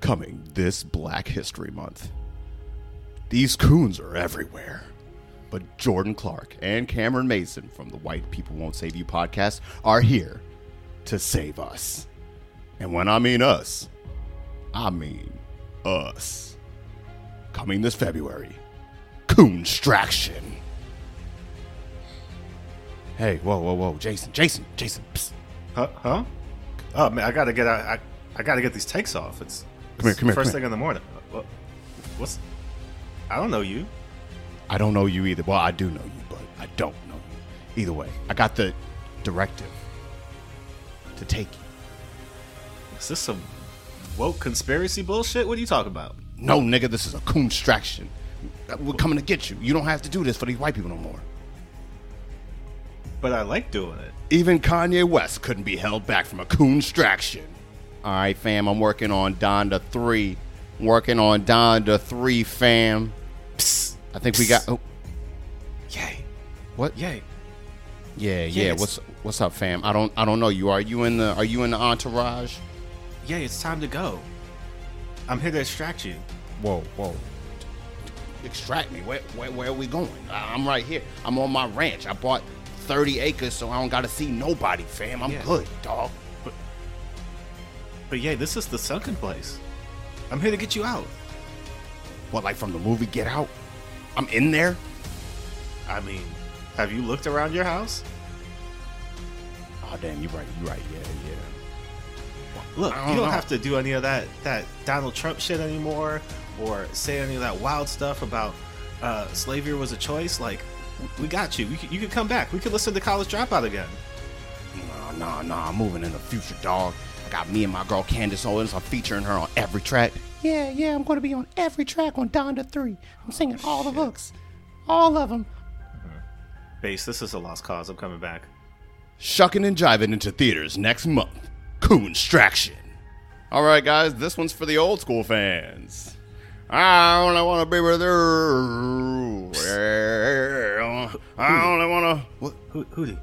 Coming this Black History Month. These coons are everywhere. But Jordan Clark and Cameron Mason from the White People Won't Save You podcast are here to save us. And when I mean us, I mean us. Coming this February, Coonstraction. Hey, whoa, whoa, whoa, Jason, Jason, Jason, psst. Huh? Huh? Oh man, I gotta get I, I, I gotta get these takes off. It's, Come here, come here, First come thing in the morning. What, what's? I don't know you. I don't know you either. Well, I do know you, but I don't know you. Either way, I got the directive to take you. Is this some woke conspiracy bullshit? What are you talking about? No, nigga, this is a coonstraction. We're coming to get you. You don't have to do this for these white people no more. But I like doing it. Even Kanye West couldn't be held back from a coonstraction. All right, fam, I'm working on Donda 3. Working on Donda 3, fam. Psst. I think we got. Oh, Yay! what? Yay! Yeah, yeah. Yes. What's what's up, fam? I don't I don't know you. Are you in the Are you in the entourage? Yeah, It's time to go. I'm here to extract you. Whoa, whoa. Extract me. Where, where, where are we going? I'm right here. I'm on my ranch. I bought 30 acres, so I don't got to see nobody, fam. I'm Yeah. good, dog. But yeah, this is the sunken place. I'm here to get you out. What, like from the movie Get Out? I'm in there? I mean, have you looked around your house? Oh, damn, you're right. You're right. Yeah, yeah. Look, you don't don't know. have to do any of that that Donald Trump shit anymore, or say any of that wild stuff about uh, slavery was a choice. Like, we got you. You could, you could come back. We could listen to College Dropout again. Nah, nah, nah. I'm moving in the future, dog. Got me and my girl Candace Owens. I'm featuring her on every track. Yeah, yeah. I'm going to be on every track on Donda 3. I'm singing all the hooks. All of them. Mm-hmm. Base, this is a lost cause. I'm coming back. Shucking and jiving into theaters next month. Coonstraction. All right, guys, this one's for the old school fans. I only want to be with you. I only want to. What? Who, Hootie?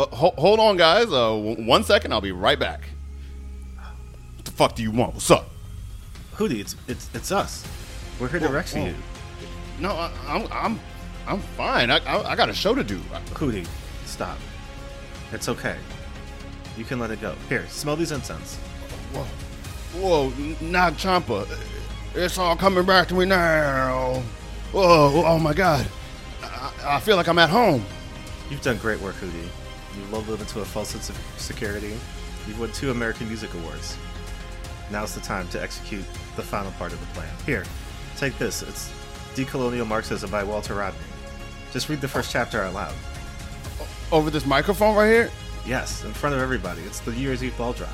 Uh, ho- hold on, guys. Uh, w- one second. I'll be right back. What the fuck do you want? What's up? Hootie, it's it's it's us. We're here to rescue you. No, I, I'm, I'm, I'm fine. I, I, I got a show to do. Hootie, stop. It's okay. You can let it go. Here, smell these incense. Whoa, whoa, n- not Champa. It's all coming back to me now. Whoa, oh my God. I, I feel like I'm at home. You've done great work, Hootie. You lulled them into a false sense of security. You've won two American Music Awards. Now's the time to execute the final part of the plan. Here, take this. It's Decolonial Marxism by Walter Rodney. Just read the first chapter out loud. Over this microphone right here? Yes, in front of everybody. It's the New Year's Eve ball drop.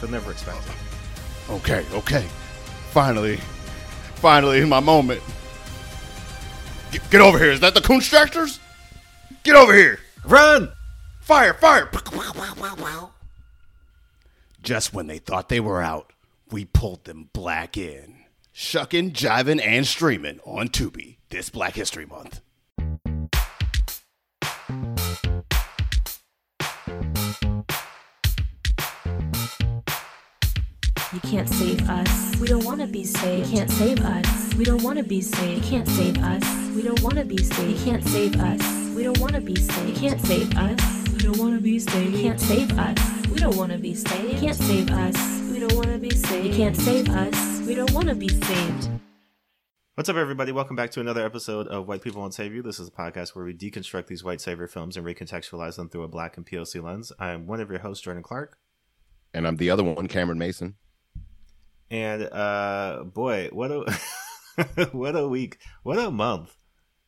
They'll never expect it. Okay, okay. Finally, finally, in my moment. Get, get over here. Is that the Coonstractors? Get over here. Run! Fire, fire. Wow, wow, wow, wow. Just when they thought they were out, we pulled them black in. Shucking, jiving, and streaming on Tubi this Black History Month. You can't save us. We don't want to be saved. You can't save us. We don't want to be saved. You can't save us. We don't want to be saved. You can't save us. We don't want to be saved. You can't save us. We don't want to be saved. You can't save us. We don't want to be saved. You can't save us. We don't want to be saved. You can't save us. We don't want to be saved. What's up, everybody? Welcome back to another episode of White People Won't Save You. This is a podcast where we deconstruct these white savior films and recontextualize them through a black and POC lens. I'm one of your hosts, Jordan Clark. And I'm the other one, Cameron Mason. And uh boy, what a what a week, what a month.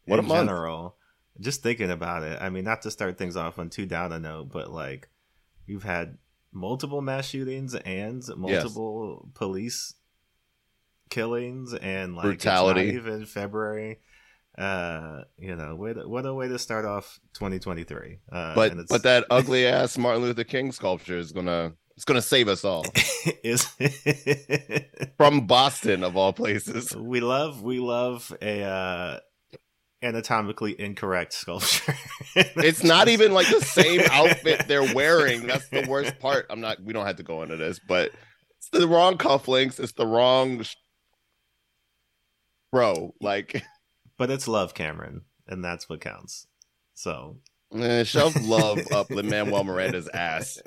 What in a month. general. Just thinking about it. I mean, not to start things off on too down a note, but like you've had multiple mass shootings and multiple police killings and like Brutality. Even February. Uh, you know, to, what a way to start off 2023. Uh, But but that ugly ass Martin Luther King sculpture is gonna it's gonna save us all is from Boston of all places. we love we love a uh anatomically incorrect sculpture It's not even like the same outfit they're wearing. That's the worst part. I'm not. We don't have to go into this, but It's the wrong cufflinks. It's the wrong, sh- bro. Like, But it's love, Cameron, and that's what counts. So eh, shove love up Manuel Miranda's ass.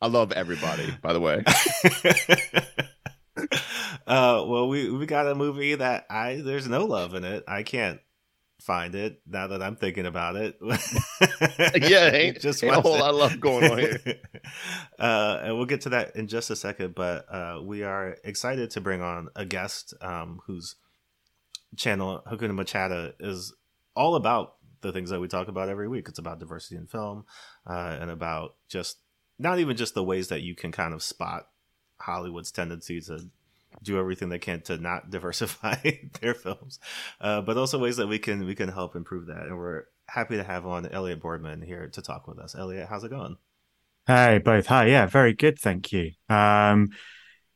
I love everybody, by the way. uh, well, we we got a movie that I there's no love in it. I can't find it now that I'm thinking about it. Yeah, ain't, Just ain't a whole it. lot of love going on here. uh, and we'll get to that in just a second. But uh, we are excited to bring on a guest um, whose channel Hakuna MaChatter is all about the things that we talk about every week. It's about diversity in film uh, and about just not even just the ways that you can kind of spot Hollywood's tendency to do everything they can to not diversify their films, uh, but also ways that we can we can help improve that. And we're happy to have on Elliott Bornemann here to talk with us. Elliott, how's it going? Hey, both. Hi. Yeah, very good. Thank you. Um,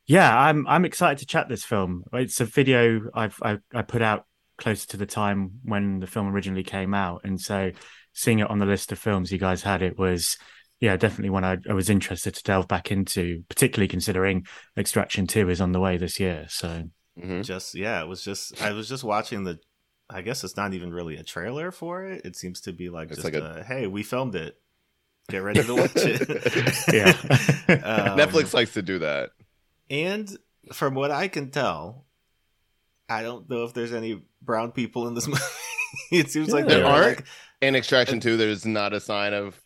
yeah, I'm I'm excited to chat this film. It's a video I've I, I put out closer to the time when the film originally came out, and so seeing it on the list of films you guys had, it was yeah definitely one I, I was interested to delve back into, particularly considering Extraction Two is on the way this year. So Mhm. Just yeah, it was just I was just watching the. I guess it's not even really a trailer for it. It seems to be like It's just like a- a, hey, we filmed it. Get ready to watch it. Yeah. Um, Netflix likes to do that. And from what I can tell, I don't know if there's any brown people in this movie. it seems like Yeah. they're There aren't? like- In Extraction 2, there's not a sign of.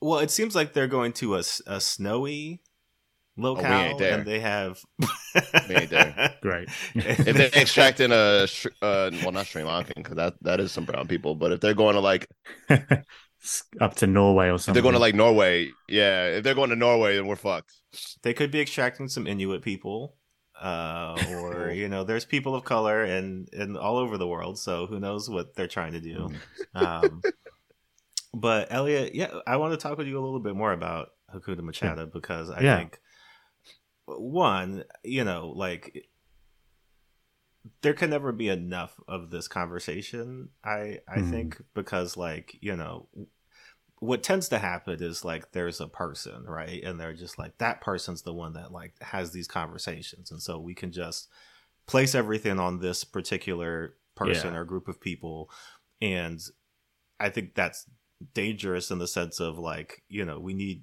Well, it seems like they're going to a snowy locale, Oh, ain't there. and they have. We ain't there. great. If they're extracting a, uh, well, not Sri Lankan, because that, that is some brown people, but if they're going to like, Up to Norway or if something. they're going to like Norway, yeah, if they're going to Norway, then we're fucked. they could be extracting some Inuit people, uh, or you know, there's people of color and and all over the world. So who knows what they're trying to do? Um, but Elliott, yeah, I want to talk with you a little bit more about Hakuna MaChatter because I Yeah. think one, you know, like there can never be enough of this conversation. I I Mhm. think because like you know what tends to happen is like there's a person right and they're just like that person's the one that like has these conversations and so we can just place everything on this particular person Yeah. or group of people and i think that's dangerous in the sense of like you know we need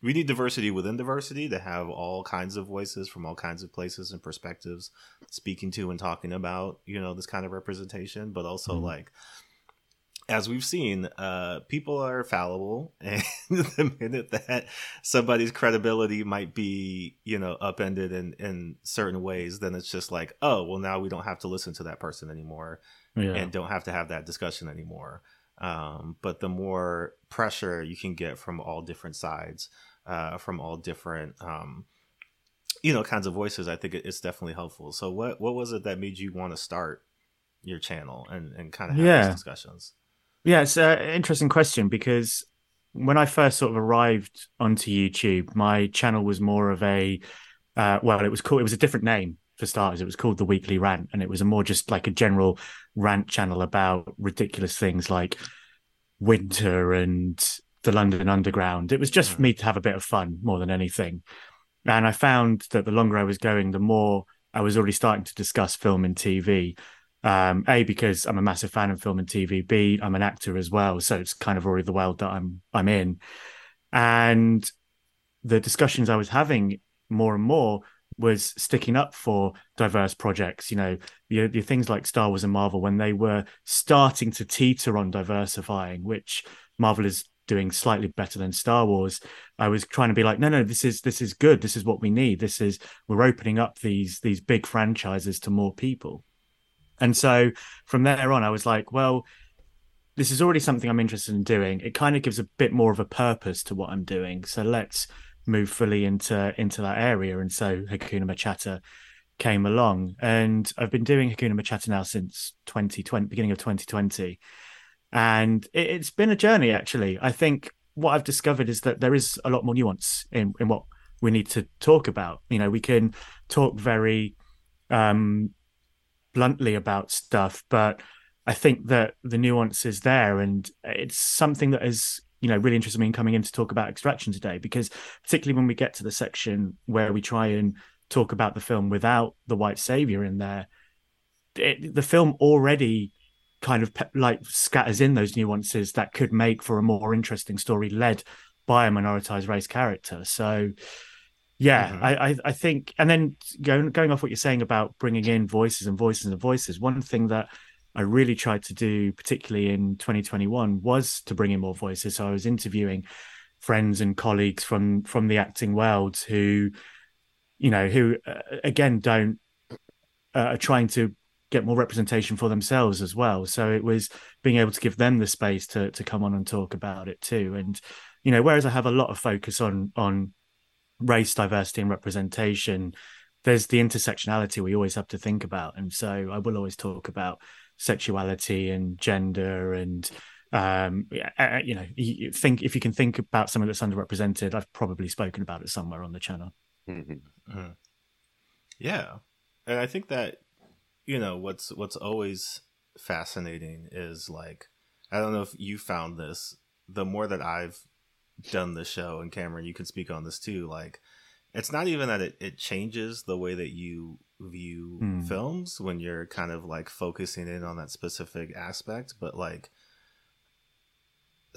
we need diversity within diversity to have all kinds of voices from all kinds of places and perspectives speaking to and talking about you know this kind of representation but also Mhm. like as we've seen uh people are fallible and the minute that somebody's credibility might be you know upended in in certain ways then it's just like oh well now we don't have to listen to that person anymore yeah. and don't have to have that discussion anymore. Um, but the more pressure you can get from all different sides, uh, from all different, um, you know, kinds of voices, I think it's definitely helpful. So, what what was it that made you want to start your channel and and kind of have Yeah. these discussions? Yeah, it's an interesting question because when I first sort of arrived onto YouTube, my channel was more of a uh, well, it was called it was a different name for starters. It was called the Weekly Rant, and it was a more just like a general rant channel about ridiculous things like winter and the London Underground. It was just for me to have a bit of fun more than anything. And I found that the longer I was going, the more I was already starting to discuss film and TV. Um, a because I'm a massive fan of film and TV. B I'm an actor as well, so it's kind of already the world that I'm I'm in. And the discussions I was having more and more was sticking up for diverse projects. You know, the, the things like Star Wars and Marvel when they were starting to teeter on diversifying, which Marvel is doing slightly better than Star Wars. I was trying to be like, no, no, this is this is good. This is what we need. This is we're opening up these these big franchises to more people. And so from there on, I was like, well, this is already something I'm interested in doing. It kind of gives a bit more of a purpose to what I'm doing. So let's move fully into into that area. And so Hakuna MaChatter came along, and I've been doing Hakuna MaChatter now since 2020, beginning of 2020, and it, it's been a journey. Actually, I think what I've discovered is that there is a lot more nuance in in what we need to talk about. You know, we can talk very um bluntly about stuff, but I think that the nuance is there, and it's something that has you know really interested me in coming in to talk about Extraction today because particularly when we get to the section where we try and talk about the film without the white savior in there, it, the film already kind of pe- like scatters in those nuances that could make for a more interesting story led by a minoritized race character. So yeah, mm-hmm. I, I, I think, and then going going off what you're saying about bringing in voices and voices and voices. One thing that I really tried to do, particularly in 2021, was to bring in more voices. So I was interviewing friends and colleagues from from the acting world who, you know, who uh, again don't uh, are trying to get more representation for themselves as well. So it was being able to give them the space to to come on and talk about it too. And you know, whereas I have a lot of focus on on race, diversity, and representation, there's the intersectionality we always have to think about. And so I will always talk about sexuality and gender and um you know you think if you can think about something that's underrepresented i've probably spoken about it somewhere on the channel mm-hmm. Uh-huh. yeah and i think that you know what's what's always fascinating is like i don't know if you found this the more that i've done the show and cameron you can speak on this too like it's not even that it, it changes the way that you view mm. films when you're kind of like focusing in on that specific aspect but like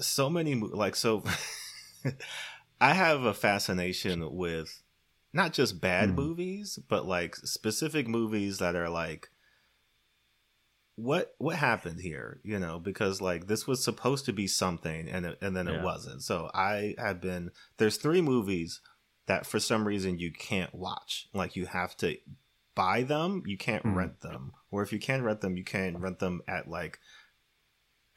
so many like so i have a fascination with not just bad mm. movies but like specific movies that are like what what happened here you know because like this was supposed to be something and it, and then yeah. it wasn't so i have been there's three movies that for some reason you can't watch like you have to buy them you can't mm. rent them. Or if you can rent them you can rent them at like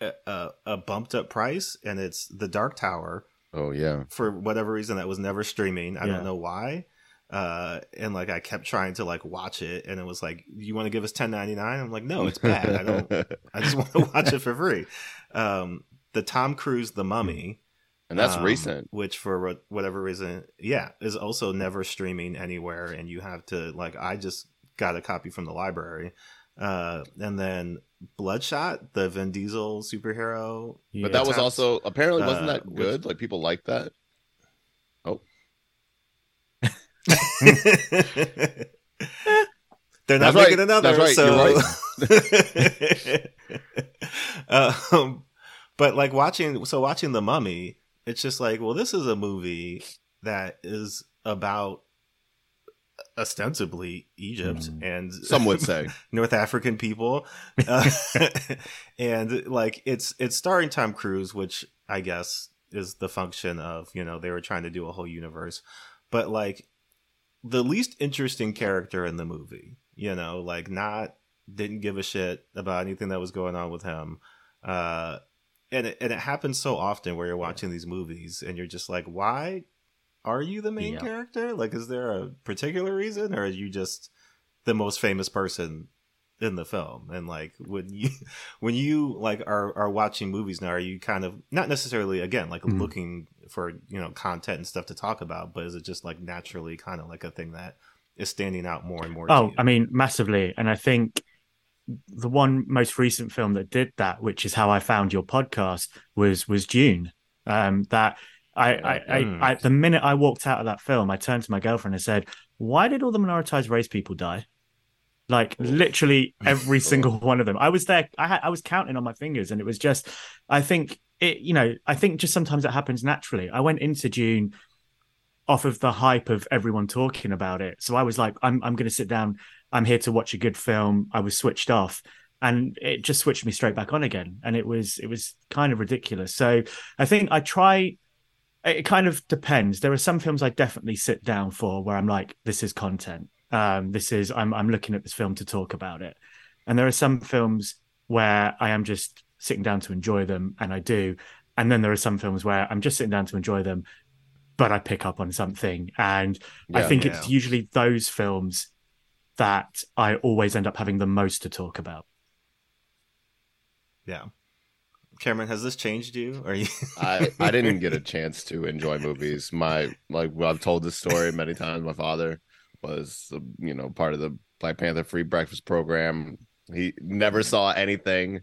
a, a, a bumped up price and it's the dark tower oh yeah. for whatever reason that was never streaming. I yeah. don't know why. Uh and like i kept trying to like watch it and it was like you want to give us 10.99 i'm like no it's bad. I don't i just want to watch it for free. Um the tom cruise the mummy and that's um, recent which for whatever reason yeah is also never streaming anywhere and you have to like i just got a copy from the library uh and then bloodshot the vin diesel superhero but that was also apparently wasn't that uh, good which, like people like that oh They're not That's making right. another. Right. So, right. um, but like watching, so watching the Mummy, it's just like, well, this is a movie that is about ostensibly Egypt mm. and some would say North African people, uh, and like it's it's starring Tom Cruise, which I guess is the function of you know they were trying to do a whole universe, but like the least interesting character in the movie. You know, like not didn't give a shit about anything that was going on with him. Uh, and it, and it happens so often where you're watching these movies and you're just like, why are you the main yeah. character? Like, is there a particular reason, or are you just the most famous person in the film? And like, when you when you like are are watching movies now, are you kind of not necessarily again like mm-hmm. looking for you know content and stuff to talk about, but is it just like naturally kind of like a thing that is standing out more and more? Oh, I mean, massively, and I think the one most recent film that did that, which is how I found your podcast, was was Dune. Um, that I, I, mm. I, I, the minute I walked out of that film, I turned to my girlfriend and said, "Why did all the minoritized race people die?" Like literally every single one of them. I was there. I had, I was counting on my fingers, and it was just. I think it, you know, I think just sometimes it happens naturally. I went into Dune off of the hype of everyone talking about it. So I was like, I'm, I'm going to sit down. I'm here to watch a good film. I was switched off and it just switched me straight back on again. And it was, it was kind of ridiculous. So I think I try, it kind of depends. There are some films I definitely sit down for where I'm like, this is content. Um, this is, I'm, I'm looking at this film to talk about it. And there are some films where I am just sitting down to enjoy them, and I do. And then there are some films where I'm just sitting down to enjoy them, but I pick up on something. And yeah, I think yeah. it's usually those films that I always end up having the most to talk about. Yeah. Cameron, has this changed you? Are you? I I didn't get a chance to enjoy movies. My like I've told this story many times. My father was you know part of the Black Panther Free Breakfast program. He never saw anything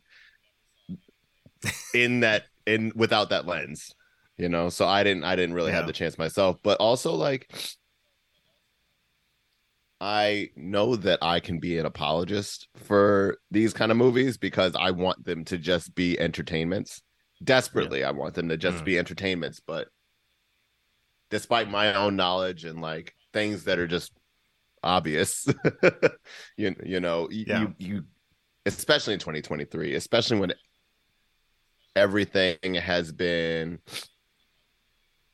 in that in without that lens. you know. So I didn't I didn't really Yeah. have the chance myself, but also like I know that I can be an apologist for these kind of movies because I want them to just be entertainments. Desperately, I want them to just Mm. be entertainments, but despite my own knowledge and like things that are just obvious, you you know, Yeah. you you especially in 2023, especially when everything has been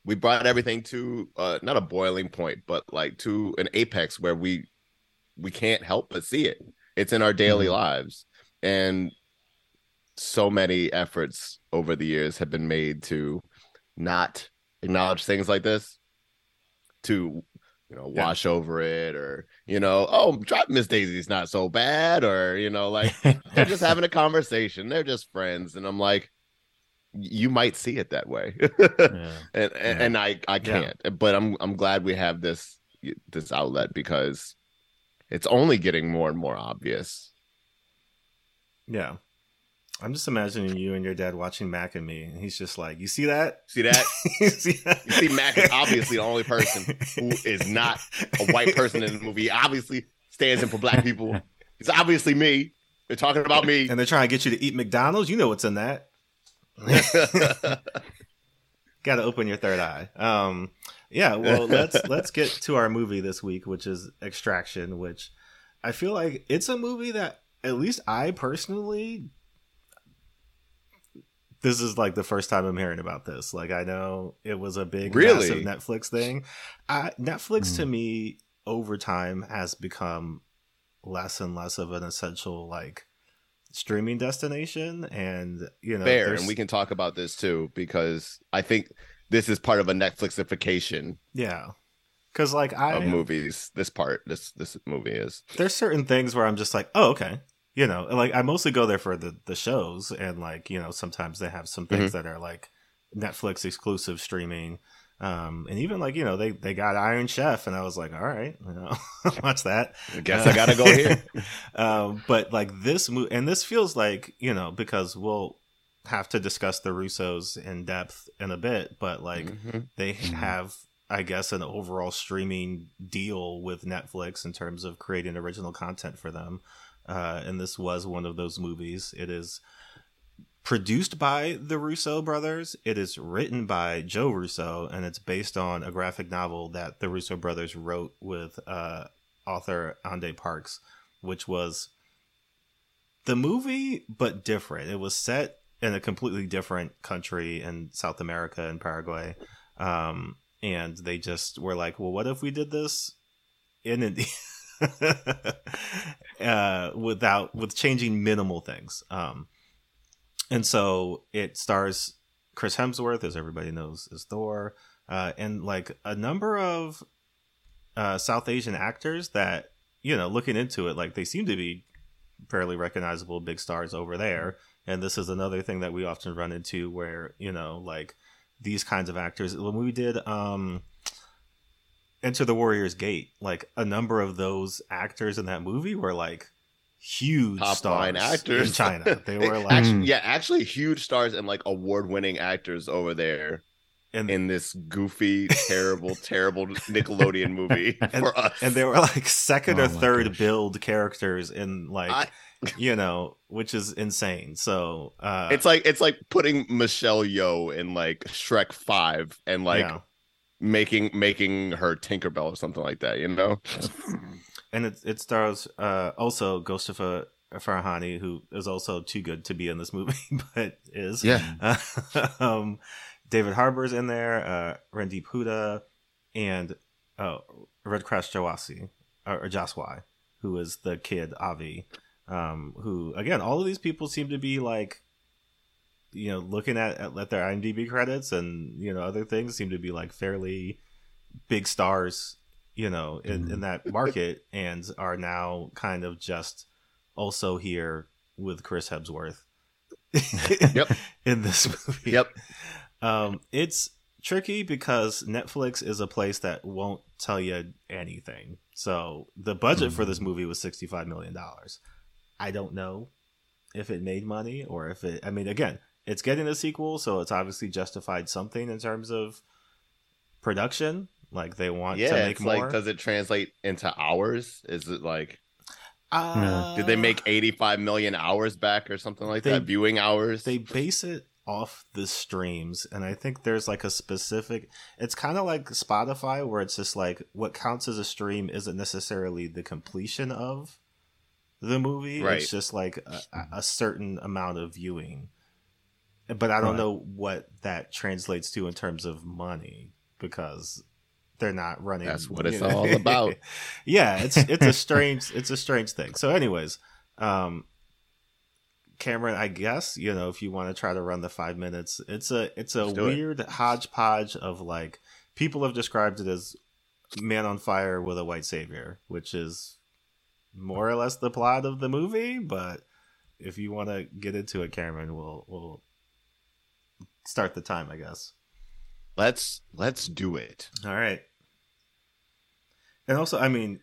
we brought everything to uh not a boiling point but like to an apex where we we can't help but see it it's in our daily Mm-hmm. lives and so many efforts over the years have been made to not acknowledge things like this to you know Yeah. wash over it or you know oh drop miss daisy's not so bad or you know like they're just having a conversation they're just friends and i'm like you might see it that way Yeah. and and, Yeah. and I I can't. But I'm I'm glad we have this this outlet because it's only getting more and more obvious. Yeah. I'm just imagining you and your dad watching Mac and me, and he's just like, "You see that? See that? you see that? You see, Mac is obviously the only person who is not a white person in the movie. He obviously stands in for black people. It's obviously me. They're talking about me. And they're trying to get you to eat McDonald's. You know what's in that. Got to open your third eye. Um, yeah. Well, let's let's get to our movie this week, which is Extraction. Which I feel like it's a movie that at least I personally. This is like the first time I'm hearing about this. Like I know it was a big Really? massive Netflix thing. I, Netflix to me over time has become less and less of an essential like streaming destination and you know Fair, there's- and we can talk about this too because I think this is part of a Netflixification yeah because like i of movies. This part, this this movie is. there's certain things where i'm just like oh okay you know like i mostly go there for the the shows and like you know sometimes they have some things mm-hmm. that are like netflix exclusive streaming um and even like you know they they got iron chef and i was like all right you know watch that I guess I gotta go here. um, but like this movie, and this feels like you know because we'll have to discuss the Russos in depth in a bit, but like Mhm. they have, I guess, an overall streaming deal with Netflix in terms of creating original content for them, uh, and this was one of those movies. It is produced by the Russo brothers. It is written by Joe Russo, and it's based on a graphic novel that the Russo brothers wrote with uh, author Ande Parks, which was the movie, but different. It was set in a completely different country in South America and Paraguay. Um, and they just were like, well, what if we did this in India? uh, without with changing minimal things. Um, and so it stars Chris Hemsworth, as everybody knows, as Thor, uh, and like a number of uh, South Asian actors that you know, looking into it, like they seem to be fairly recognizable big stars over there. And this is another thing that we often run into where you know, like these kinds of actors. When we did um, Enter the Warrior's Gate, like a number of those actors in that movie were like huge Top stars line actors in China. They were like actually, yeah, actually huge stars and like award winning actors over there and in this goofy, terrible, terrible Nickelodeon movie and, for us. and they were like second Oh or third gosh. build characters in like I- you know, which is insane. So uh it's like it's like putting Michelle Yeoh in like Shrek Five and like yeah. making making her Tinkerbell or something like that. You know? And it it stars uh also Golshifteh Farahani, who is also too good to be in this movie, but is Yeah. um, David Harbour's in there, uh, Randeep Hooda, and oh, Rudhraksh Jawasi or, or Jaswai, who is the kid Avi. Um, who again, all of these people seem to be like, you know, looking at, at at their IMDb credits and you know other things seem to be like fairly big stars, you know, in, in that market, and are now kind of just also here with Chris Hemsworth. Yep. in this movie. Yep. Um, it's tricky because Netflix is a place that won't tell you anything. So the budget for this movie was sixty-five million dollars. I don't know if it made money or if it. I mean, again, it's getting a sequel, so it's obviously justified something in terms of production. Like they want yeah, to make it's more. like, does it translate into hours? Is it like, Uh, did they make 85 million hours back or something like They- that? Viewing hours? they base it off the streams and i think there's like a specific it's kind of like spotify where it's just like what counts as a stream isn't necessarily the completion of the movie Right. it's just like a, a certain amount of viewing but i don't Right. know what that translates to in terms of money because they're not running That's what it's know. all about. yeah it's it's a strange it's a strange thing so anyways um Cameron, I guess you know if you want to try to run the five minutes, it's a it's a Let's it. weird hodgepodge of like people have described it as Man on Fire with a white savior, which is more or less the plot of the movie. But if you want to get into it, Cameron, we'll we'll start the time, I guess. let's let's do it. All right. And also, I mean,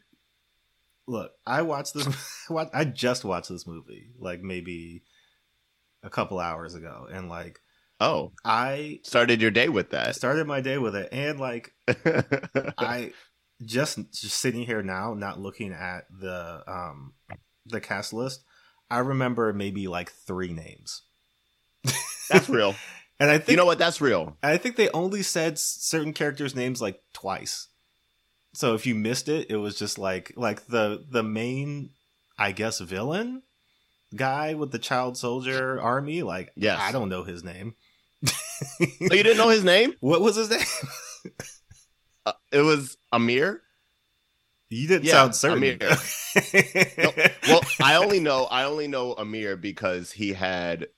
look, I watched this. I just watched this movie like maybe a couple hours ago, and like Oh, I started your day with I that. started my day with it, and like I just just sitting here now, not looking at the um the cast list. I remember maybe like three names, That's real. and I think You know what? That's real. I think they only said certain characters' names like twice. So if you missed it, it was just like like the the main, I guess, villain guy with the child soldier army. Like, Yes. I don't know his name. Oh, you didn't know his name? what was his name? Uh, it was Amir. you didn't Yeah, sound certain. Amir. Well, I only know I only know Amir because he had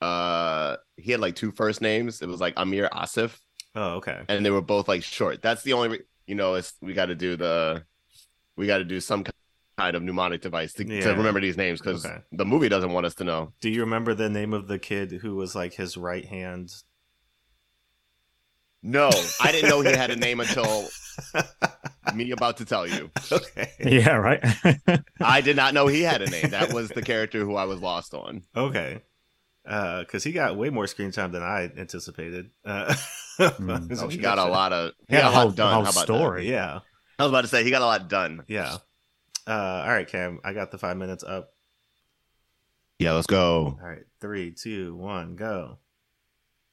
uh he had like two first names. It was like Amir Asif, oh, okay. and they were both like short. That's the only re- you know. It's we got to do the we got to do some kind of mnemonic device to, Yeah. to remember these names because Okay. the movie doesn't want us to know. Do you remember the name of the kid who was like his right hand? No, I didn't know he had a name until me about to tell you. okay. Yeah, right. I did not know he had a name. That was the character who I was lost on. Okay. Because he got way more screen time than I anticipated. Uh, Mm. Oh, he got a lot of he yeah, got a whole, the done. whole How about story. Yeah. I was about to say he got a lot done. yeah. Uh, all right, Cam, I got the five minutes up. Yeah, let's go. All right, three, two, one, go.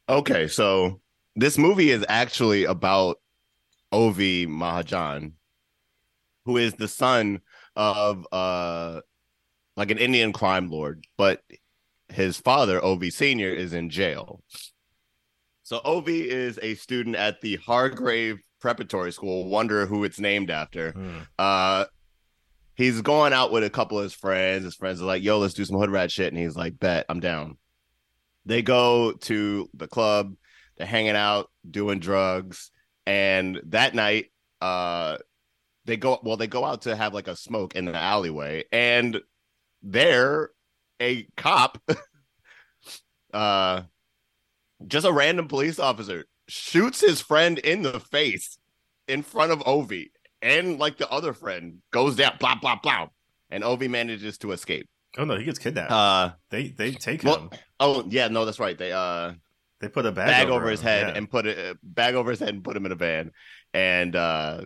Okay, so this movie is actually about Ovi Mahajan, who is the son of uh like an Indian crime lord, but his father, Ovi Sr., is in jail. So Ovi is a student at the Hargrave Preparatory School. Wonder who it's named after. Hmm. Uh he's going out with a couple of his friends. His friends are like, yo, let's do some hood rat shit. And he's like, bet, I'm down. They go to the club, they're hanging out, doing drugs, and that night, uh they go well, they go out to have like a smoke in the alleyway, and there a cop uh just a random police officer shoots his friend in the face in front of Ovi and like the other friend goes down, blah blah blah, and Ovi manages to escape. Oh no, he gets kidnapped. Uh they they take well- him. oh yeah, no, that's right. They uh They put a bag, bag, over, his him, head yeah. and put it uh, bag over his head and put him in a van, and uh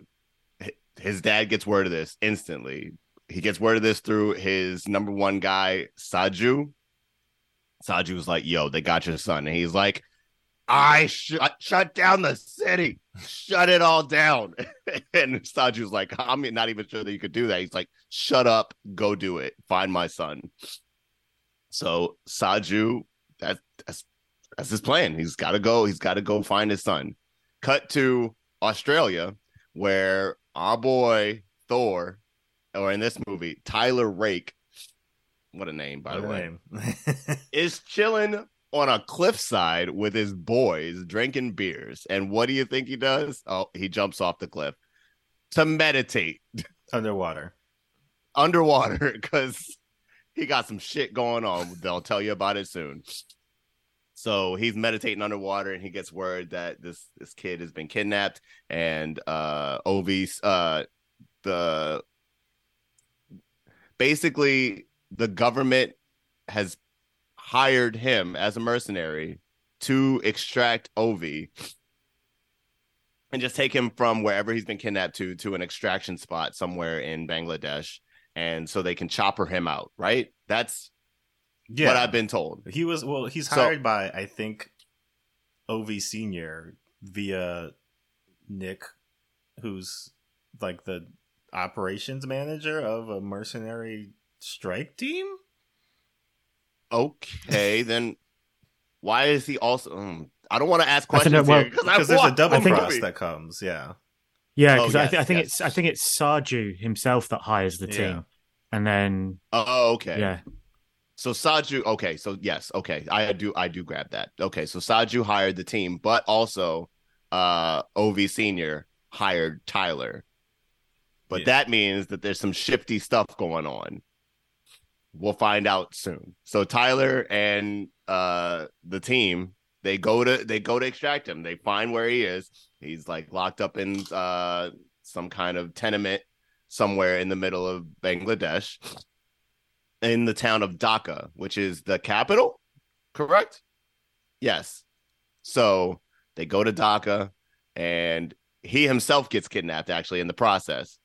his dad gets word of this instantly. He gets word of this through his number one guy Saju. Saju's like, "Yo, they got your son," and he's like, "I shut shut down the city, shut it all down." and Saju's like, "I'm not even sure that you could do that." He's like, "Shut up, go do it, find my son." So Saju, that that's that's his plan. He's got to go. He's got to go find his son. Cut to Australia, where our boy Thor, or in this movie Tyler Rake, what a name by the way, Name. is chilling on a cliffside with his boys drinking beers. And what do you think he does? Oh, he jumps off the cliff to meditate Underwater. underwater because he got some shit going on. They'll tell you about it soon. So he's meditating underwater, and he gets word that this this kid has been kidnapped, and uh, Ovi's uh, the basically the government has hired him as a mercenary to extract Ovi and just take him from wherever he's been kidnapped to to an extraction spot somewhere in Bangladesh and so they can chopper him out, right? That's Yeah, what I've been told. He was well. He's So- hired by I think Ov Senior via Nick, who's like the operations manager of a mercenary strike team. Okay, then why is he also um, I don't want to ask questions that- well, because Because there's a double I think- cross that comes. Yeah, Yeah, Oh, because I, th- I think yes. it's I think it's Saju himself that hires the team, Yeah. and then Oh, okay. yeah, So Saju, okay, so yes, okay, I do, I do grab that. Okay, so Saju hired the team, but also, uh, Ov Senior hired Tyler, but Yeah. that means that there's some shifty stuff going on. We'll find out soon. So Tyler and uh the team they go to they go to extract him. They find where he is. He's like locked up in uh some kind of tenement somewhere in the middle of Bangladesh in the town of Dhaka, which is the capital, correct? Yes. So they go to Dhaka and he himself gets kidnapped actually in the process.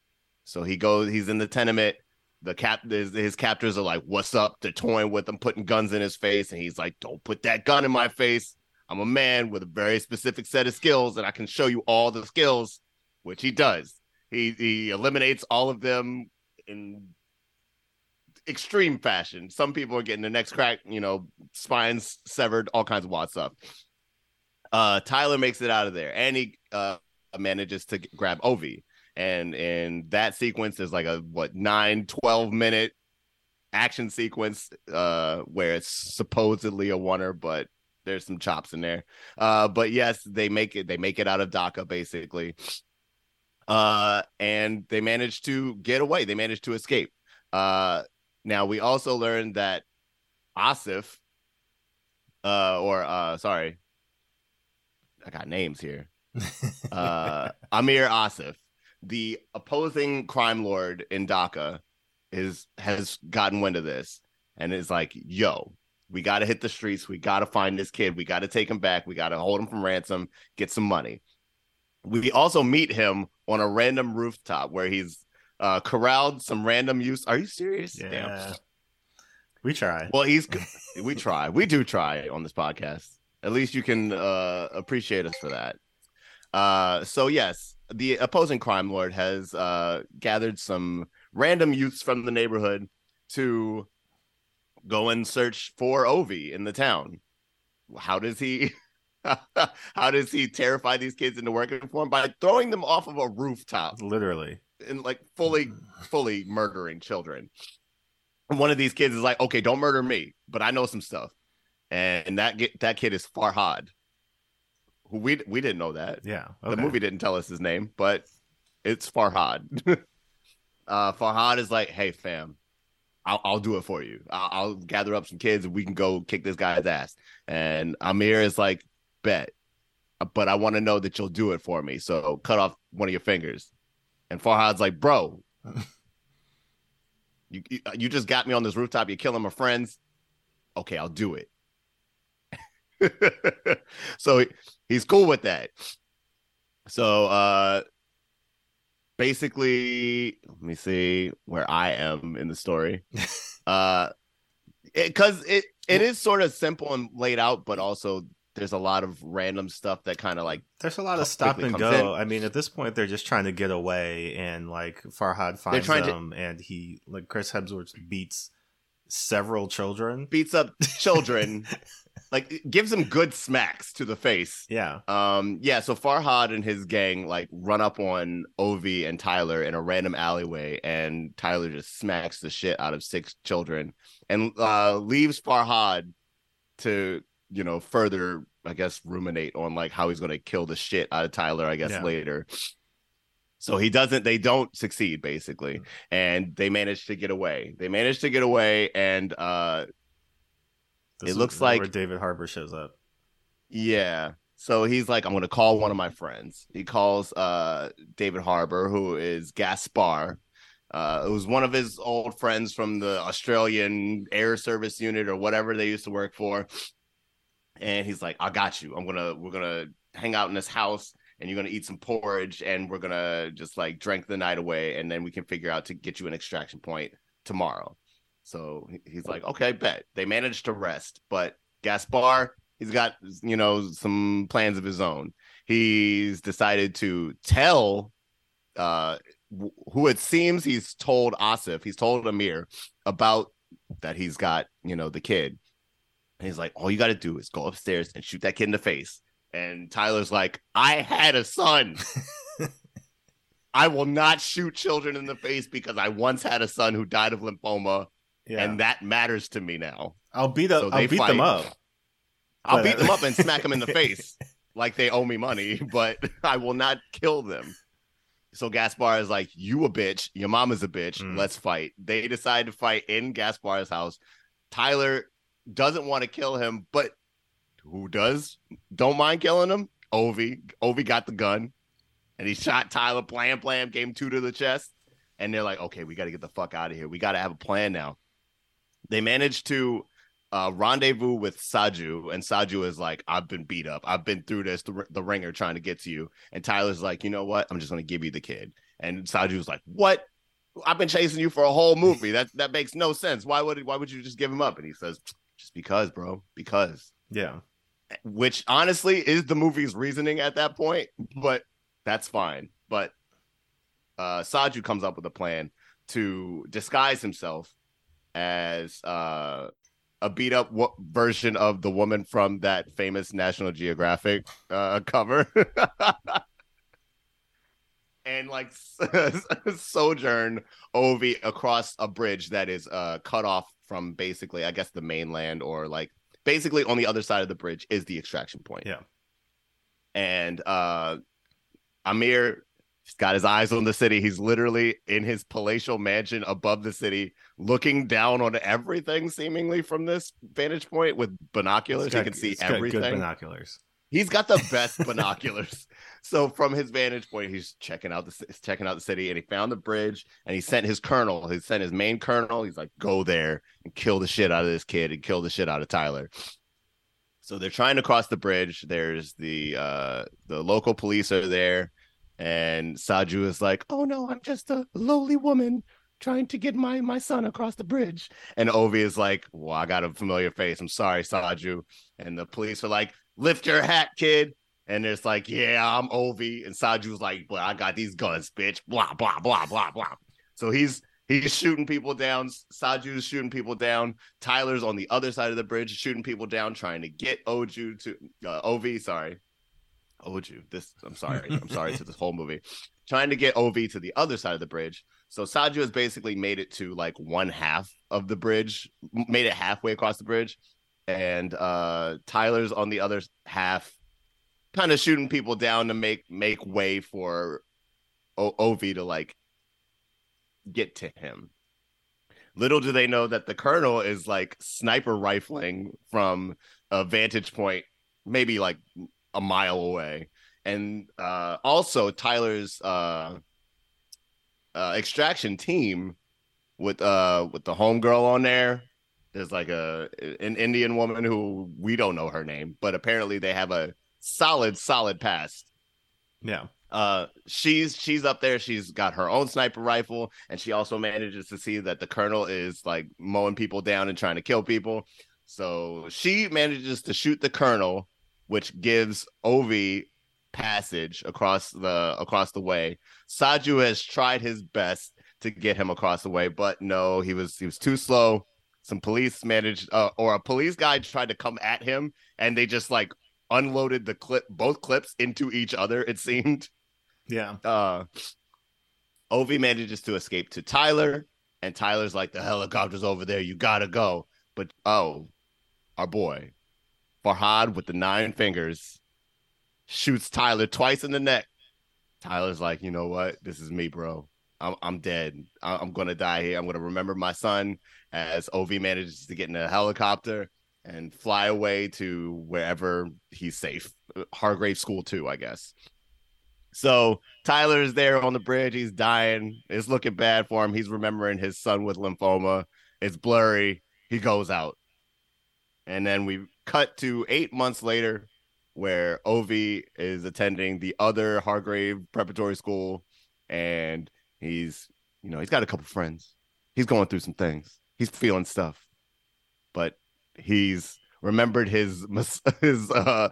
So he goes, he's in the tenement. The cap, his, his captors are like, What's up? They're toying with him, putting guns in his face. And he's like, Don't put that gun in my face. I'm a man with a very specific set of skills, and I can show you all the skills, which he does. He he eliminates all of them in extreme fashion. Some people are getting the next crack, you know, spines severed, all kinds of wild stuff. Uh, Tyler makes it out of there, and he uh, manages to grab Ovi. And in that sequence, is like a what nine, 12 minute action sequence uh, where it's supposedly a oner, but there's some chops in there. Uh, but yes, they make it. They make it out of Dhaka basically. Uh, and they manage to get away. They manage to escape. Uh, now we also learned that Asif, uh, or uh, sorry, I got names here. Uh, Amir Asif, the opposing crime lord in Dhaka, is has gotten wind of this and is like, "Yo, we got to hit the streets. We got to find this kid. We got to take him back. We got to hold him from ransom. Get some money." We also meet him on a random rooftop where he's uh, corralled some random use. Are you serious? Damn. yeah. We try. Well, he's we try. We do try on this podcast. At least you can uh appreciate us for that. Uh so yes, the opposing crime lord has uh gathered some random youths from the neighborhood to go and search for Ovi in the town. How does he how does he terrify these kids into working for him by throwing them off of a rooftop? Literally. and like fully fully murdering children and one of these kids is like okay don't murder me but i know some stuff and that get that kid is farhad who we we didn't know that Yeah. the movie didn't tell us his name but it's farhad uh farhad is like hey fam I'll, I'll do it for you. I'll, I'll gather up some kids and we can go kick this guy's ass. And Amir is like, bet, but I want to know that you'll do it for me. So cut off one of your fingers. And Farhad's like, bro, you- you just got me on this rooftop. You're killing my friends. Okay, I'll do it. so he- he's cool with that. So uh basically, let me see where I am in the story. uh because it, it is sort of simple and laid out, but also there's a lot of random stuff that kind of like There's a lot of stop and go. in. I mean, at this point, they're just trying to get away, and like Farhad finds trying to- them, and he like Chris Hemsworth beats several children. beats up children, like gives them good smacks to the face. Yeah, Um, yeah, so Farhad and his gang like run up on Ovi and Tyler in a random alleyway, and Tyler just smacks the shit out of six children and uh leaves Farhad to, you know, further, I guess, ruminate on like how he's gonna kill the shit out of Tyler, I guess, Yeah. later. So he doesn't, they don't succeed basically, and they manage to get away. They manage to get away, and uh This It looks where like- David Harbour shows up. Yeah. So he's like, I'm gonna call one of my friends. He calls uh David Harbour, who is Gaspar, Uh, it was one of his old friends from the Australian Air Service Unit or whatever they used to work for. And he's like, "I got you. I'm gonna we're gonna hang out in this house, and you're gonna eat some porridge, and we're gonna just like drink the night away, and then we can figure out to get you an extraction point tomorrow." So he's like, "Okay, bet." They managed to rest, but Gaspar, he's got you know some plans of his own. He's decided to tell uh who it seems he's told Asif, he's told Amir about that he's got, you know, the kid. And he's like, all you got to do is go upstairs and shoot that kid in the face. And Tyler's like, I had a son. I will not shoot children in the face because I once had a son who died of lymphoma, Yeah. and that matters to me now. I'll beat up. So I'll beat them up. I'll But- beat them up and smack them in the face like they owe me money, but I will not kill them. So Gaspar is like, "You a bitch, your mama's a bitch. Mm. Let's fight." They decide to fight in Gaspar's house. Tyler doesn't want to kill him, but who does? Don't mind killing him. Ovi. Ovi got the gun, and he shot Tyler. Blam blam, gave him two to the chest. And they're like, "Okay, we got to get the fuck out of here. We got to have a plan now." They managed to uh, rendezvous with Saju, and Saju is like, "I've been beat up. I've been through this. The, the ringer trying to get to you." And Tyler's like, "You know what? I'm just gonna give you the kid." And Saju's like, "What? I've been chasing you for a whole movie. That that makes no sense. Why would why would you just give him up?" And he says, "Just because, bro. Because." Yeah. Which honestly is the movie's reasoning at that point, but that's fine. But uh Saju comes up with a plan to disguise himself as uh a beat up w- version of the woman from that famous National Geographic uh, cover. and like sojourn Ovi across a bridge that is uh cut off from basically I guess the mainland or like basically on the other side of the bridge is the extraction point. Yeah. And uh Amir he's got his eyes on the city. He's literally in his palatial mansion above the city, looking down on everything seemingly from this vantage point with binoculars. It's He can see got Good everything. binoculars. He's got the best binoculars. So from his vantage point, he's checking out the he's checking out the city, and he found the bridge, and he sent his colonel. He sent his main colonel. He's like, "Go there and kill the shit out of this kid and kill the shit out of Tyler." So they're trying to cross the bridge. There's the uh the local police are there, and Saju is like, "Oh no, I'm just a lowly woman." Trying to get my my son across the bridge, and Ovi is like, "Well, I got a familiar face. I'm sorry, Saju." And the police are like, lift your hat, kid. And it's like, yeah, I'm Ovi. And Saju's like, well, I got these guns, bitch. Blah, blah, blah, blah, blah. So he's he's shooting people down. Saju's shooting people down. Tyler's on the other side of the bridge shooting people down, trying to get Oju to uh, Ovi, sorry. Oju. This I'm sorry. I'm sorry to this whole movie. Trying to get Ovi to the other side of the bridge. So Saju has basically made it to like one half of the bridge, made it halfway across the bridge and uh Tyler's on the other half kind of shooting people down to make make way for o- Ovi to like get to him. Little do they know that the colonel is like sniper rifling from a vantage point maybe like a mile away. And uh also Tyler's uh uh extraction team with uh with the homegirl on there there's like a an Indian woman who we don't know her name, but apparently they have a solid, solid past. Yeah. Uh, she's she's up there. She's got her own sniper rifle, and she also manages to see that the colonel is like mowing people down and trying to kill people. So she manages to shoot the colonel, which gives Ovi passage across the across the way. Saju has tried his best to get him across the way, but no, he was he was too slow. Some police managed uh, or a police guy tried to come at him and they just like unloaded the clip both clips into each other it seemed. Yeah. uh ovi manages to escape to tyler and tyler's like the helicopter's over there. You gotta go. But oh our boy farhad with the nine fingers shoots tyler twice in the neck tyler's like you know what this is me bro i'm, I'm dead i'm gonna die here i'm gonna remember my son as Ovi manages to get in a helicopter and fly away to wherever he's safe hargrave school too i guess So Tyler's there on the bridge. He's dying. It's looking bad for him. He's remembering his son with lymphoma. It's blurry. He goes out. And then we cut to eight months later, where Ovi is attending the other Hargrave preparatory school. And he's, you know, he's got a couple friends. He's going through some things. He's feeling stuff. But he's remembered his his uh,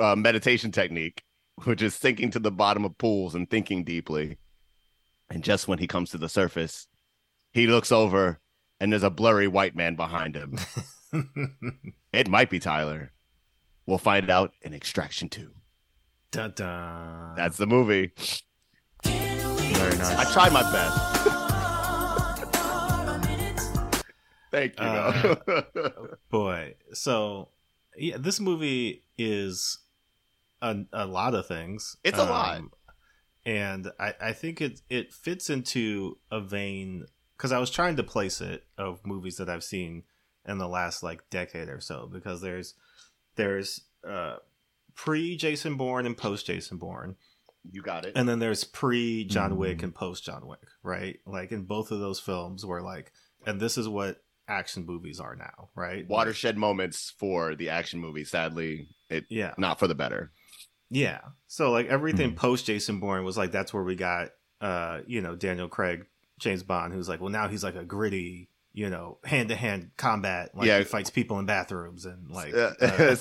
uh, meditation technique which is sinking to the bottom of pools and thinking deeply. And just when he comes to the surface, he looks over and there's a blurry white man behind him. it might be Tyler. We'll find out in Extraction 2. Dun, dun. That's the movie. Very nice. I tried my best. Thank you. Uh, Boy, so yeah, this movie is a, a lot of things. It's a lot. and I, I think it it fits into a vein because I was trying to place it of movies that I've seen in the last like decade or so because there's there's uh, pre Jason Bourne and post Jason Bourne. you got it. And then there's pre John Mm. Wick and post John Wick, right? Like in both of those films, where like, and this is what action movies are now, right? Watershed moments for the action movie. Sadly, it Yeah, not for the better. yeah. So like everything Mhm. post Jason Bourne was like that's where we got, uh, you know, Daniel Craig, James Bond, who's like, well, now he's like a gritty, you know, hand to hand combat, like Yeah. he fights people in bathrooms and like, Uh, uh,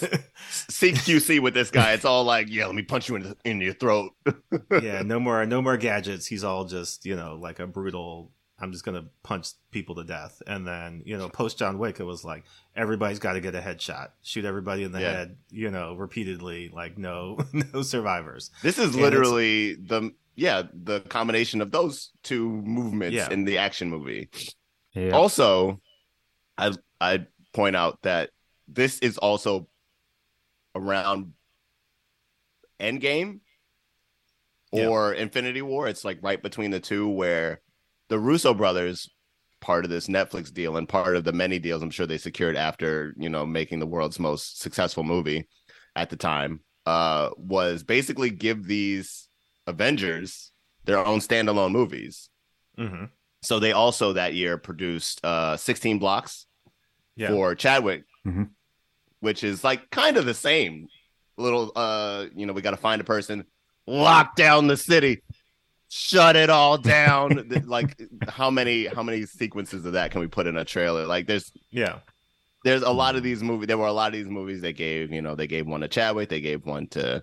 CQC with this guy, it's all like, yeah, let me punch you in, the, in your throat. yeah, no more, no more gadgets. He's all just, you know, like a brutal. I'm just gonna punch people to death, and then you know, post John Wick, it was like everybody's got to get a headshot, shoot everybody in the Yeah. head, you know, repeatedly, like no, no survivors. This is literally the yeah the combination of those two movements Yeah. in the action movie. Yeah. Also, I I point out that this is also around Endgame Yeah. or Infinity War. It's like right between the two where the Russo brothers part of this Netflix deal and part of the many deals I'm sure they secured after, you know, making the world's most successful movie at the time uh was basically give these Avengers their own standalone movies. Mm-hmm. So they also that year produced uh 16 blocks Yeah, for Chadwick, Mhm. which is like kind of the same little uh you know, we got to find a person, lock down the city, shut it all down. Like how many how many sequences of that can we put in a trailer? Like there's yeah, there's a lot of these movies. There were a lot of these movies they gave, you know, they gave one to Chadwick, they gave one to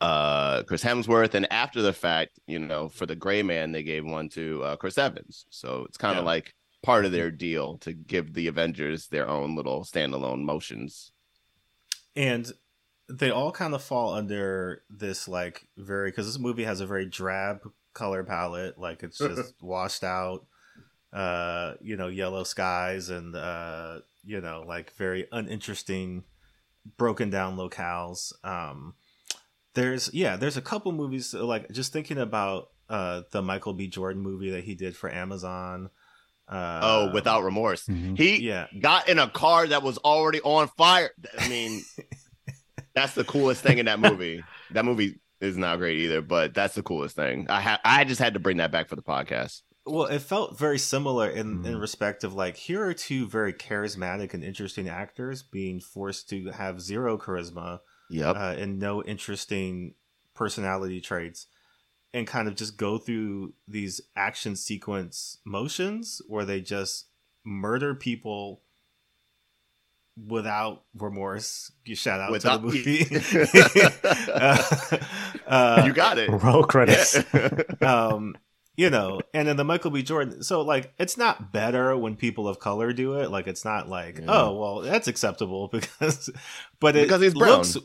uh Chris Hemsworth, and after the fact, you know, for the Gray Man, they gave one to uh, Chris Evans. So it's kind of Yeah. like part of their deal to give the Avengers their own little standalone motions. and they all kind of fall under this like very because this movie has a very drab color palette, like it's just washed out, uh, you know, yellow skies and uh, you know, like very uninteresting, broken down locales. Um, there's yeah, there's a couple movies like just thinking about uh the Michael B. Jordan movie that he did for Amazon. Uh, oh, without remorse. Mhm. He yeah, got in a car that was already on fire. I mean, that's the coolest thing in that movie. That movie is not great either, but that's the coolest thing. I ha- I just had to bring that back for the podcast. Well, it felt very similar in, in Mm. respect of like here are two very charismatic and interesting actors being forced to have zero charisma Yep. uh, and no interesting personality traits, and kind of just go through these action sequence motions where they just murder people without remorse. You shout out Without- to the movie. uh, uh, you got it. Roll credits. um you know and then the michael b jordan so like it's not better when people of color do it like it's not like Yeah. oh well that's acceptable because but it Because he's brown. looks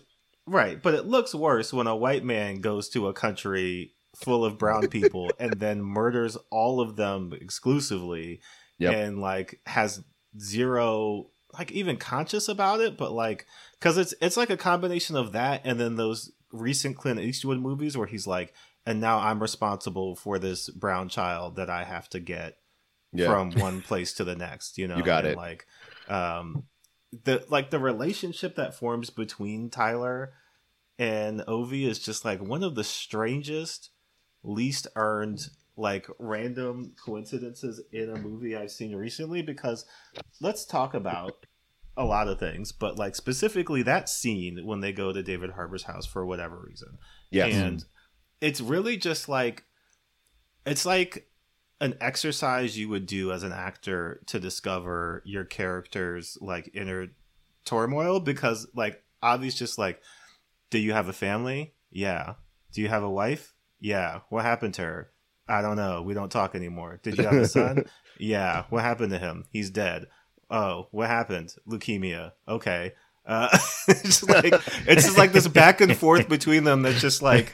right but it looks worse when a white man goes to a country full of brown people and then murders all of them exclusively Yep. and like has zero like even conscious about it but like because it's it's like a combination of that and then those recent clint eastwood movies where he's like and now i'm responsible for this brown child that i have to get yeah. from one place to the next you know You got and, it. like um the like the relationship that forms between tyler and Ovi is just like one of the strangest, least earned, like random coincidences in a movie I've seen recently. Because let's talk about a lot of things, but like specifically that scene when they go to David Harbour's house for whatever reason. Yes. And it's really just like it's like an exercise you would do as an actor to discover your character's like inner turmoil because like Avi's just like do you have a family? Yeah. Do you have a wife? Yeah. What happened to her? I don't know. We don't talk anymore. Did you have a son? yeah. What happened to him? He's dead. Oh, what happened? Leukemia. Okay. Uh, it's just like it's just like this back and forth between them. That's just like,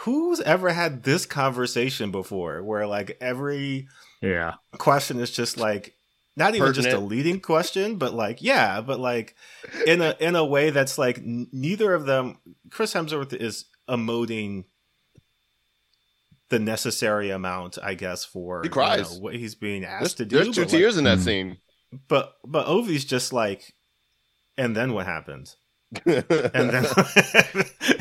who's ever had this conversation before? Where like every Yeah. question is just like not even just a leading question, but like yeah, but like in a in a way that's like n- neither of them. Chris Hemsworth is emoting the necessary amount, I guess, for He you know, what he's being There's, asked to do. there's two but, like, tears in that Mm. scene. but but Ovi's just like, and then what happened? And then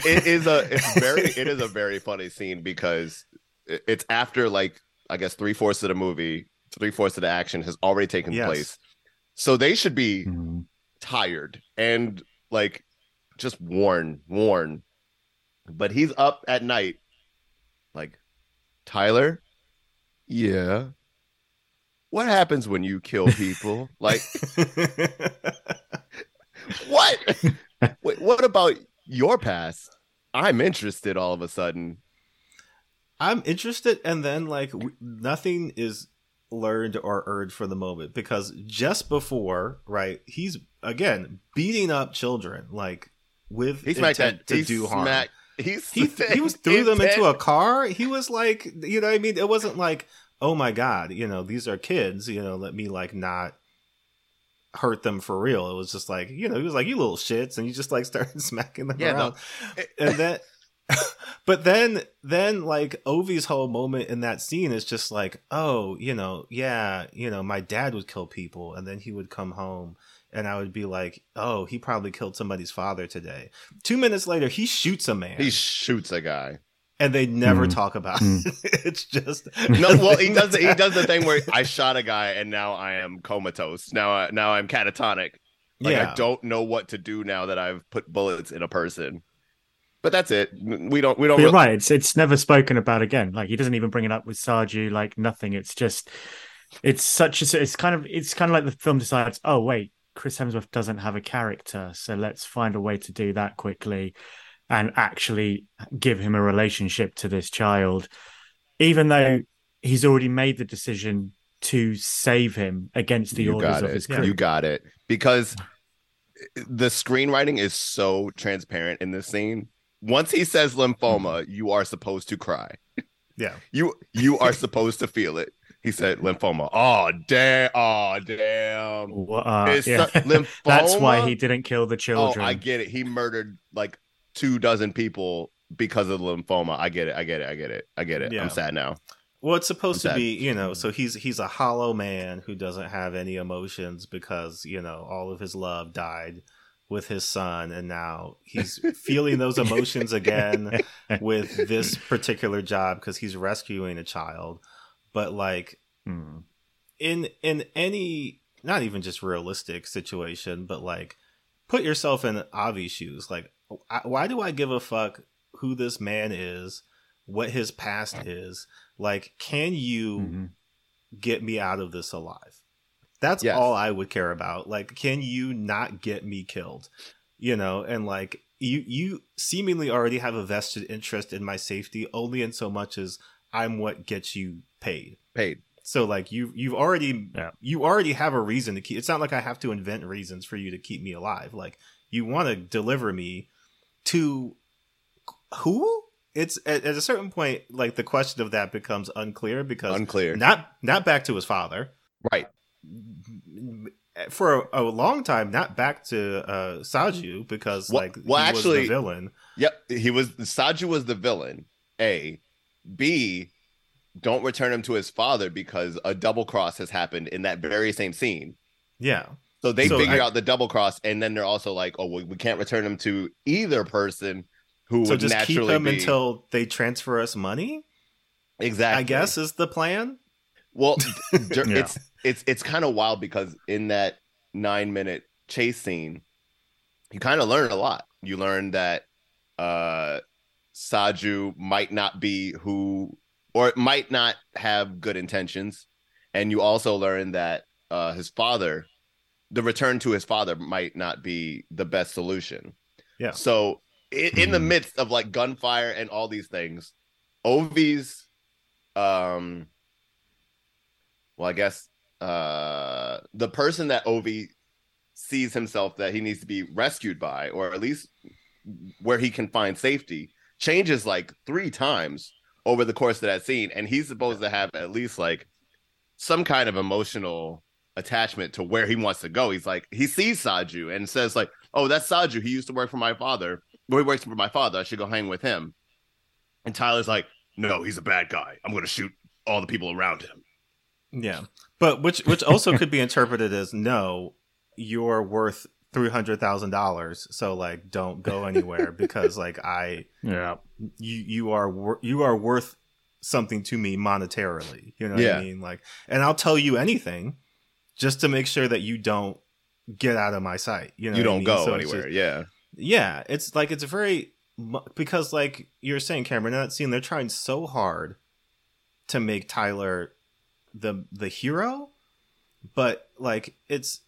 it is a it's very it is a very funny scene because it's after like I guess three fourths of the movie, three fourths of the action has already taken Yes. place. So they should be Mhm. tired and like just worn, worn. But he's up at night, like Tyler. Yeah. What happens when you kill people? like what? Wait, what about your past? I'm interested all of a sudden. I'm interested, and then like w- nothing is learned or earned for the moment because just before, right, he's again beating up children like with He smacked intent that. to he do harm. smacked. He's, He he was threw them into a car. He was like, you know, what I mean, it wasn't like, oh my god, you know, these are kids. You know, let me like not hurt them for real. It was just like, you know, he was like, you little shits, and you just like started smacking them Yeah, no. and then. But then, then like Ovi's whole moment in that scene is just like, oh, you know, yeah, you know, my dad would kill people, and then he would come home, and I would be like, oh, he probably killed somebody's father today. Two minutes later, he shoots a man He shoots a guy. And they never Mm. talk about Mm. it. it's just No, well, he does. The, he does the thing where I shot a guy and now I am comatose. Now, I, now I'm catatonic. Like yeah. I don't know what to do now that I've put bullets in a person. But that's it. We don't. We don't. But you're really- right. It's it's never spoken about again. Like he doesn't even bring it up with Saju. Like nothing. It's just it's such a. It's kind of it's kind of like the film decides. Oh wait, Chris Hemsworth doesn't have a character, so let's find a way to do that quickly, and actually give him a relationship to this child, even though he's already made the decision to save him against the you orders got of it. his crew. You got it. Because the screenwriting is so transparent in this scene. Once he says lymphoma, you are supposed to cry. yeah. You you are supposed to feel it. He said lymphoma. Oh damn! Oh damn! Uh, yeah. so- lymphoma. That's why he didn't kill the children. Oh, children. I get it. He murdered like two dozen people because of the lymphoma. I get it. I get it. I get it. I get it. Yeah. I'm sad now. Well, it's supposed I'm to sad. be, you know, so he's he's a hollow man who doesn't have any emotions because, you know, all of his love died with his son and now he's feeling those emotions again with this particular job because he's rescuing a child. But like Hmm. in in any not even just realistic situation but like put yourself in avi's shoes like why do i give a fuck who this man is what his past is like can you Mhm. get me out of this alive that's Yes. all i would care about like can you not get me killed you know and like you you seemingly already have a vested interest in my safety only in so much as i'm what gets you paid Paid. so like you you've already Yeah. you already have a reason to keep. It's not like I have to invent reasons for you to keep me alive. Like you want to deliver me to who? It's at, at a certain point like the question of that becomes unclear because Unclear. not not back to his father right. for a, a long time. Not back to uh, Saju because Well- like well, he was actually- the villain. Yep. He was Saju was the villain. A. B. Don't return him to his father because a double cross has happened in that very same scene. Yeah. So they So figure I- out the double cross, and then they're also like, "Oh, we, we can't return them to either person who So would just keep naturally him be until they transfer us money. exactly." I guess is the plan. Well, dur- Yeah. it's it's it's kind of wild because in that nine minute chase scene, you kind of learn a lot. You learn that uh Saju might not be who, or it might not have good intentions, and you also learn that uh his father, the return to his father, might not be the best solution. Yeah. So in, in the Mhm. midst of like gunfire and all these things, Ovi's um well, I guess uh the person that Ovi sees himself that he needs to be rescued by, or at least where he can find safety, changes like three times over the course of that scene, and he's supposed to have at least like some kind of emotional attachment to where he wants to go. He's like he sees Saju and says like, "Oh, that's Saju. He used to work for my father. Well, he works for my father. I should go hang with him." And Tyler's like, "No, he's a bad guy. I'm going to shoot all the people around him." Yeah, but which which also could be interpreted as no, you're worth three hundred thousand dollars, so like don't go anywhere because like I Yeah. you you are wor- you are worth something to me monetarily. You know what Yeah. I mean? Like, and I'll tell you anything just to make sure that you don't get out of my sight. You know, you don't mean? go So anywhere. just- yeah. yeah, it's like it's a very because like you're saying, Cameron, in that scene they're trying so hard to make Tyler the the hero, but like it's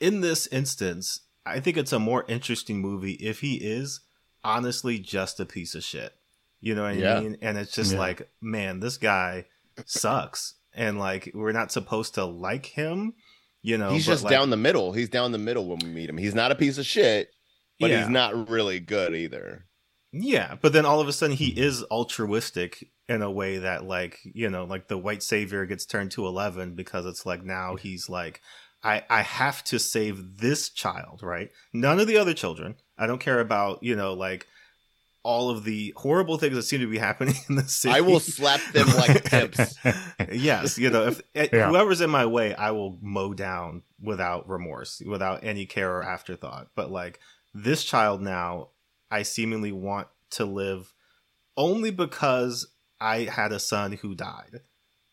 in this instance, I think it's a more interesting movie if he is honestly just a piece of shit. You know what Yeah. I mean? And it's just Yeah. like, man, this guy sucks, and like we're not supposed to like him. You know, he's just like- down the middle. He's down the middle when we meet him. He's not a piece of shit, but Yeah. he's not really good either. Yeah, but then all of a sudden he is altruistic in a way that like, you know, like the white savior gets turned to 11 because it's like now he's like I I have to save this child, right? None of the other children. I don't care about, you know, like all of the horrible things that seem to be happening in the city. I will slap them like pimps. yes, you know, if eh, Yeah. whoever's in my way, I will mow down without remorse, without any care or afterthought. But like this child now, I seemingly want to live only because I had a son who died.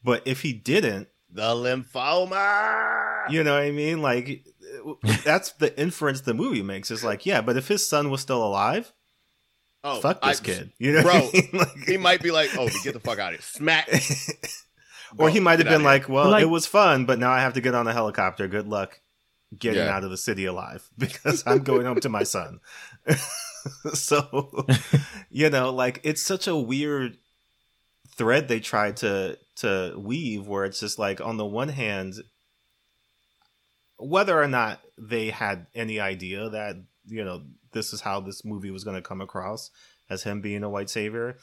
But if he didn't, The lymphoma. you know what I mean? Like that's the inference the movie makes. Is like, yeah, but if his son was still alive, Oh, fuck this I- kid. You know, Bro, I mean? Like- He might be like, "Oh, get the fuck out of here!" Smack. or he might have been outta here. like, "Well, like- it was fun, but now I have to get on a helicopter. Good luck getting Yeah. out of the city alive because I'm going home to my son." so, you know, like it's such a weird thread they tried to to weave where it's just like on the one hand whether or not they had any idea that you know this is how this movie was going to come across as him being a white savior.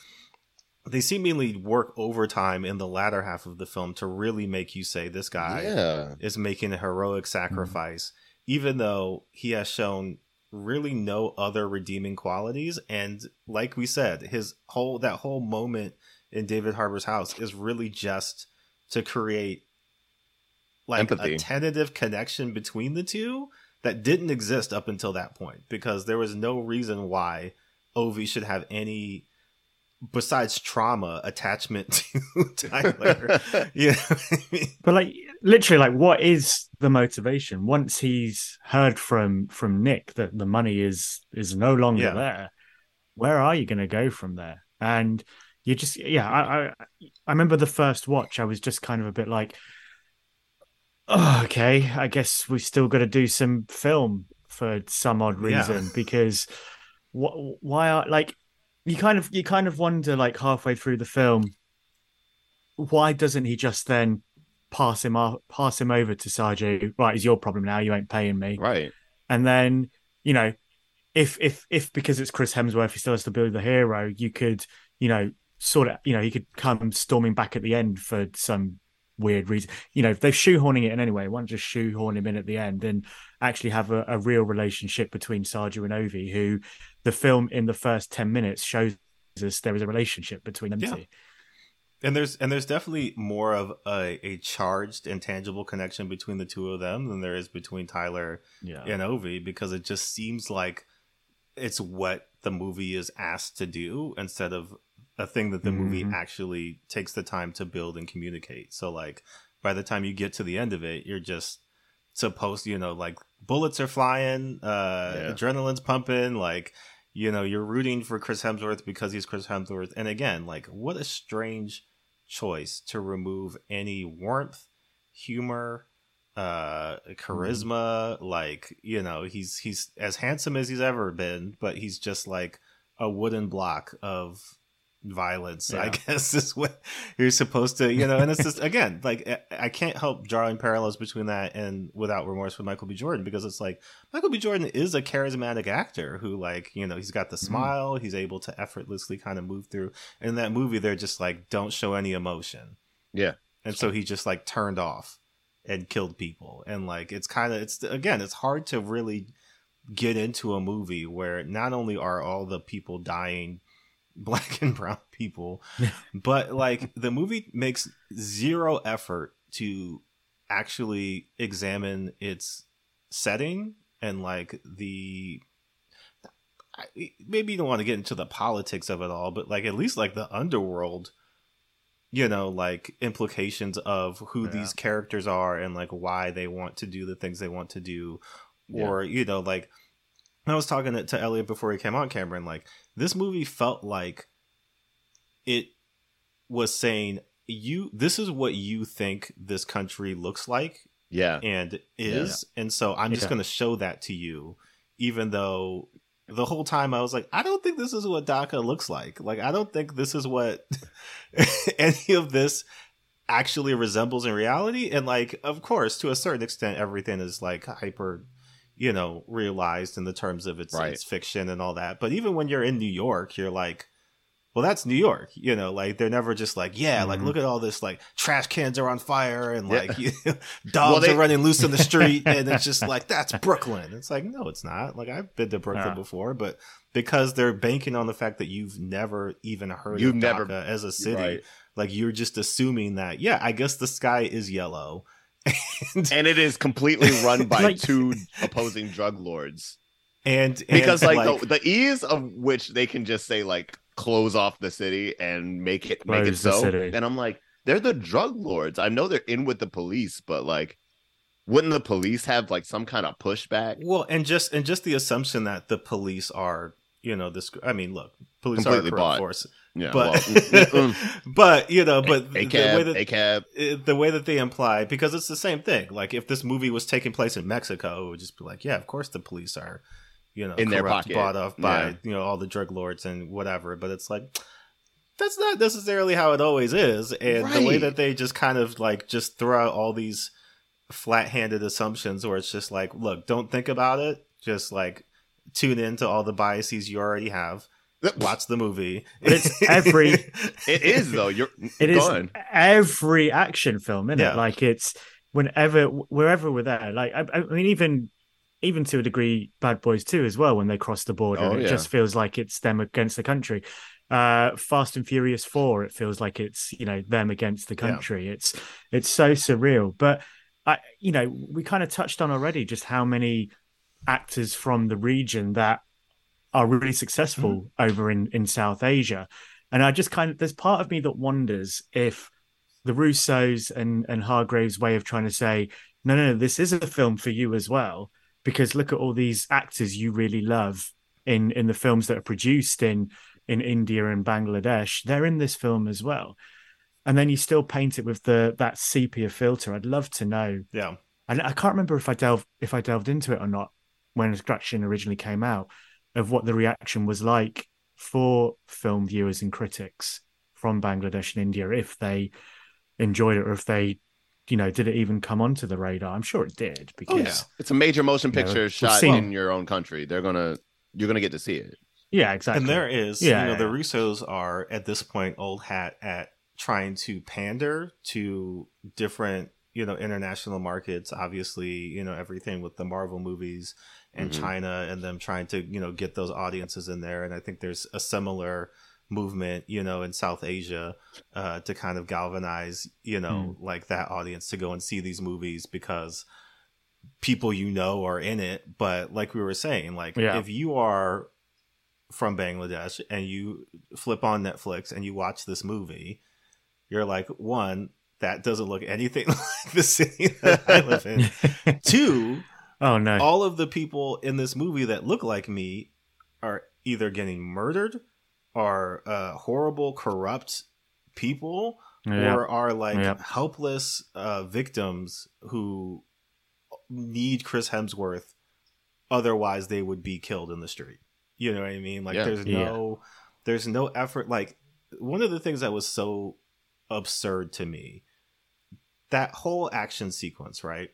They seemingly work overtime in the latter half of the film to really make you say this guy yeah, is making a heroic mm-hmm. sacrifice even though he has shown really no other redeeming qualities. And like we said his whole that whole moment in David Harbour's house is really just to create like Empathy. a tentative connection between the two that didn't exist up until that point because there was no reason why Ovi should have any besides trauma attachment to Tyler. you know what I mean? But like literally, like what is the motivation? Once he's heard from from Nick that the money is is no longer Yeah. there, where are you going to go from there? And you just yeah, I, I I remember the first watch, I was just kind of a bit like, oh, okay, I guess we've still got to do some film for some odd Yeah. reason because what why are like you kind of you kind of wonder like halfway through the film why doesn't he just then pass him off, pass him over to Saju? Right, it's your problem now. You ain't paying me. right. And then you know, if if if because it's Chris Hemsworth, he still has to build the hero. You could you know sort of you know he could come storming back at the end for some weird reason. You know, if they're shoehorning it in anyway, why not just shoehorn him in at the end and actually have a, a real relationship between Saju and Ovi, who the film in the first ten minutes shows us there is a relationship between them Yeah. two. and there's and there's definitely more of a, a charged and tangible connection between the two of them than there is between Tyler Yeah. and Ovi because it just seems like it's what the movie is asked to do instead of a thing that the movie Mhm. actually takes the time to build and communicate. So like by the time you get to the end of it, you're just supposed you know like bullets are flying, uh Yeah. adrenaline's pumping, like you know, you're rooting for Chris Hemsworth because he's Chris Hemsworth. And again, like what a strange choice to remove any warmth, humor, uh charisma like you know he's he's as handsome as he's ever been but he's just like a wooden block of violence i guess is what you're supposed to you know and it's just again like I- i can't help drawing parallels between that and without remorse with michael b. Jordan because it's like michael b. Jordan is a charismatic actor who like you know he's got the mm-hmm. smile he's able to effortlessly kind of move through. In that movie they're just like don't show any emotion. Yeah. and so he just like turned off and killed people. And like it's kind of it's again it's hard to really get into a movie where not only are all the people dying black and brown people but like the movie makes zero effort to actually examine its setting and like the maybe you don't want to get into the politics of it all but like at least like the underworld you know like implications of who Yeah. these characters are and like why they want to do the things they want to do Yeah. or you know like i was talking to, to elliot before he came on cameron like this movie felt like it was saying you this is what you think this country looks like Yeah. and is and so i'm just Yeah. going to show that to you even though the whole time i was like i don't think this is what Dhaka looks like like i don't think this is what any of this actually resembles in reality and like of course to a certain extent everything is like hyper you know realized in the terms of its, Right. its fiction and all that but even when you're in new york you're like well that's new york you know like they're never just like yeah like Mhm. look at all this like trash cans are on fire and Yeah. like you know, dogs they- are running loose in the street and it's just like that's brooklyn it's like no it's not like i've been to brooklyn Yeah. before but because they're banking on the fact that you've never even heard You've of never- Dhaka as a city Right. like you're just assuming that yeah i guess the sky is yellow and And it is completely run by Like- two opposing drug lords. and, and Because like, the, the ease of which they can just say like close off the city and make it make it so. And I'm like, they're the drug lords. I know they're in with the police, but like wouldn't the police have like some kind of pushback? well and just and just the assumption that the police are you know this i mean look police Completely are a corrupt bought. force Yeah. but well, mm, mm, but you know but the way that ACAB. the way that they imply because it's the same thing like if this movie was taking place in mexico it would just be like yeah of course the police are you know In their corrupt, pocket. bought off by Yeah. you know all the drug lords and whatever but it's like that's not necessarily how it always is and the way that they just kind of like just throw out all these flat-handed assumptions where it's just like look don't think about it just like tune into all the biases you already have watch the movie But it's every- It is though. You're It is on. every action film, isn't Yeah. it? Like it's whenever, wherever we're there. Like I, I mean, even even to a degree, Bad Boys Two as well. When they cross the border, Oh, it yeah. just feels like it's them against the country. Uh, Fast and Furious Four, it feels like it's you know them against the Yeah. country. It's it's so surreal. But I, you know, we kind of touched on already just how many actors from the region that are really successful Mm-hmm. over in in South Asia. And I just kind of there's part of me that wonders if the Russos and and Hargrave's way of trying to say no, no, no, this is a film for you as well because look at all these actors you really love in in the films that are produced in in India and Bangladesh. They're in this film as well, and then you still paint it with the that sepia filter. I'd love to know. yeah And I can't remember if I delved if I delved into it or not when Extraction originally came out of what the reaction was like for film viewers and critics from Bangladesh and India if they enjoyed it or if they you know did it even come onto the radar i'm sure it did oh, because yeah. yeah, It's a major motion picture we've shot seen- in your own country. They're gonna you're gonna get to see it. Yeah exactly And there is, Yeah, you know, yeah, the yeah. Russos are at this point old hat at trying to pander to different, you know, international markets. Obviously, you know, everything with the Marvel movies and Mhm. China and them trying to, you know, get those audiences in there. And I think there's a similar movement, you know, in South Asia, uh, to kind of galvanize, you know, Hmm. like that audience to go and see these movies because people you know are in it. But like we were saying, like Yeah. if you are from Bangladesh and you flip on Netflix and you watch this movie, you're like, one, that doesn't look anything like the city that I live in. Two, oh no. all of the people in this movie that look like me are either getting murdered are uh, horrible corrupt people Yeah. or are like Yep. helpless uh, victims who need chris hemsworth otherwise they would be killed in the street you know what i mean like Yeah. there's Yeah. no there's no effort like one of the things that was so absurd to me that whole action sequence right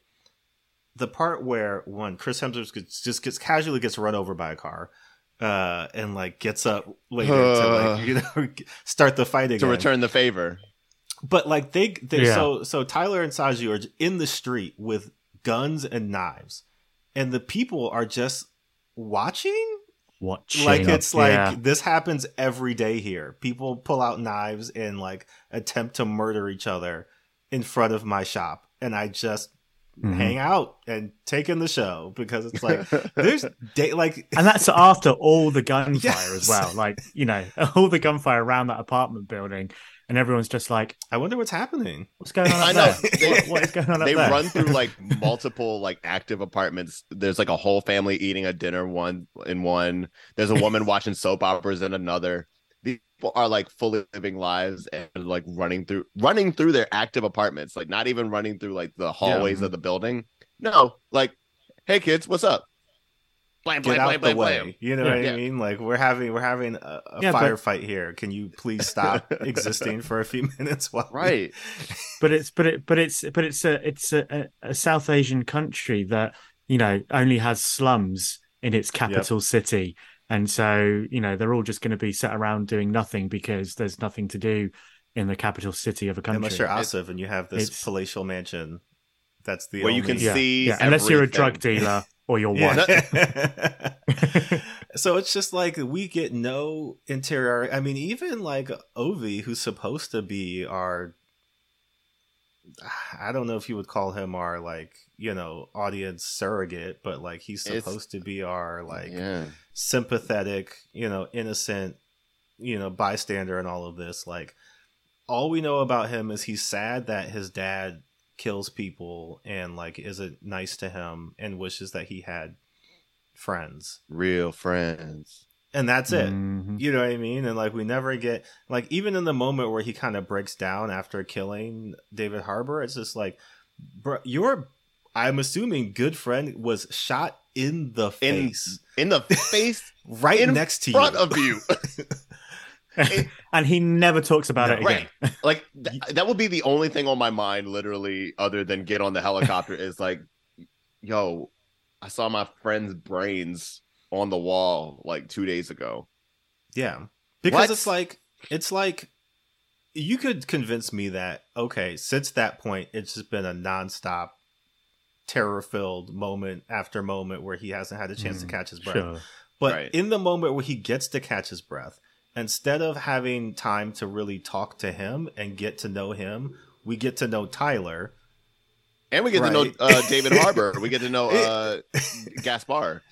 the part where one Chris Hemsworth gets, just gets casually gets run over by a car, uh, and like gets up later to like you know start the fight again. to return the favor. But like they, they Yeah. so so Tyler and Saju are in the street with guns and knives, and the people are just watching. Watching. Like it's like Yeah. this happens every day here. People pull out knives and like attempt to murder each other in front of my shop, and I just Mhm. hang out and take in the show because it's like there's day like and that's after all the gunfire Yes. as well. Like you know, all the gunfire around that apartment building, and everyone's just like, I wonder what's happening. "What's going on?" Up I know. There? They- What- what is going on up they there? run through like multiple like active apartments. There's like a whole family eating a dinner one in one. There's a woman watching soap operas in another. These people are like fully living lives and like running through running through their active apartments, like not even running through like the hallways of mm-hmm. the building. No, like, hey kids, what's up? Blam, Get out blam, the blam, way. blam. You know Yeah. what I mean? Like we're having we're having a, a Yeah, but- firefight here. Can you please stop existing for a few minutes while we- Right. but it's but it but it's but it's a it's a, a, a South Asian country that you know only has slums in its capital city, and so you know they're all just going to be sat around doing nothing because there's nothing to do in the capital city of a country. Unless you're It- Asif and you have this it's- palatial mansion. That's the Where you can yeah, see yeah, unless you're a drug dealer or you're Yeah. white. so it's just like we get no interior. I mean, even like Ovi, who's supposed to be our, I don't know if you would call him our like you know audience surrogate, but like he's It's- supposed to be our like yeah. sympathetic, you know, innocent, you know, bystander in all of this. Like, all we know about him is he's sad that his dad kills people and like isn't nice to him and wishes that he had friends. Real friends. And that's it. Mhm. You know what I mean? And like we never get like even in the moment where he kind of breaks down after killing David Harbour, it's just like bro, your I'm assuming good friend was shot in the In- face. In the face right in next to front you. of you. and he never talks about No, it again. Right. Like th- that would be the only thing on my mind, literally, other than get on the helicopter. is like, yo, I saw my friend's brains on the wall like two days ago. Yeah. Because What? it's like it's like you could convince me that okay, since that point it's just been a nonstop terror filled moment after moment where he hasn't had a chance to Mm, catch his breath. Sure. But Right. in the moment where he gets to catch his breath, instead of having time to really talk to him and get to know him, we get to know Tyler. And we get to know uh, David Harbour. We get to know uh, Gaspar.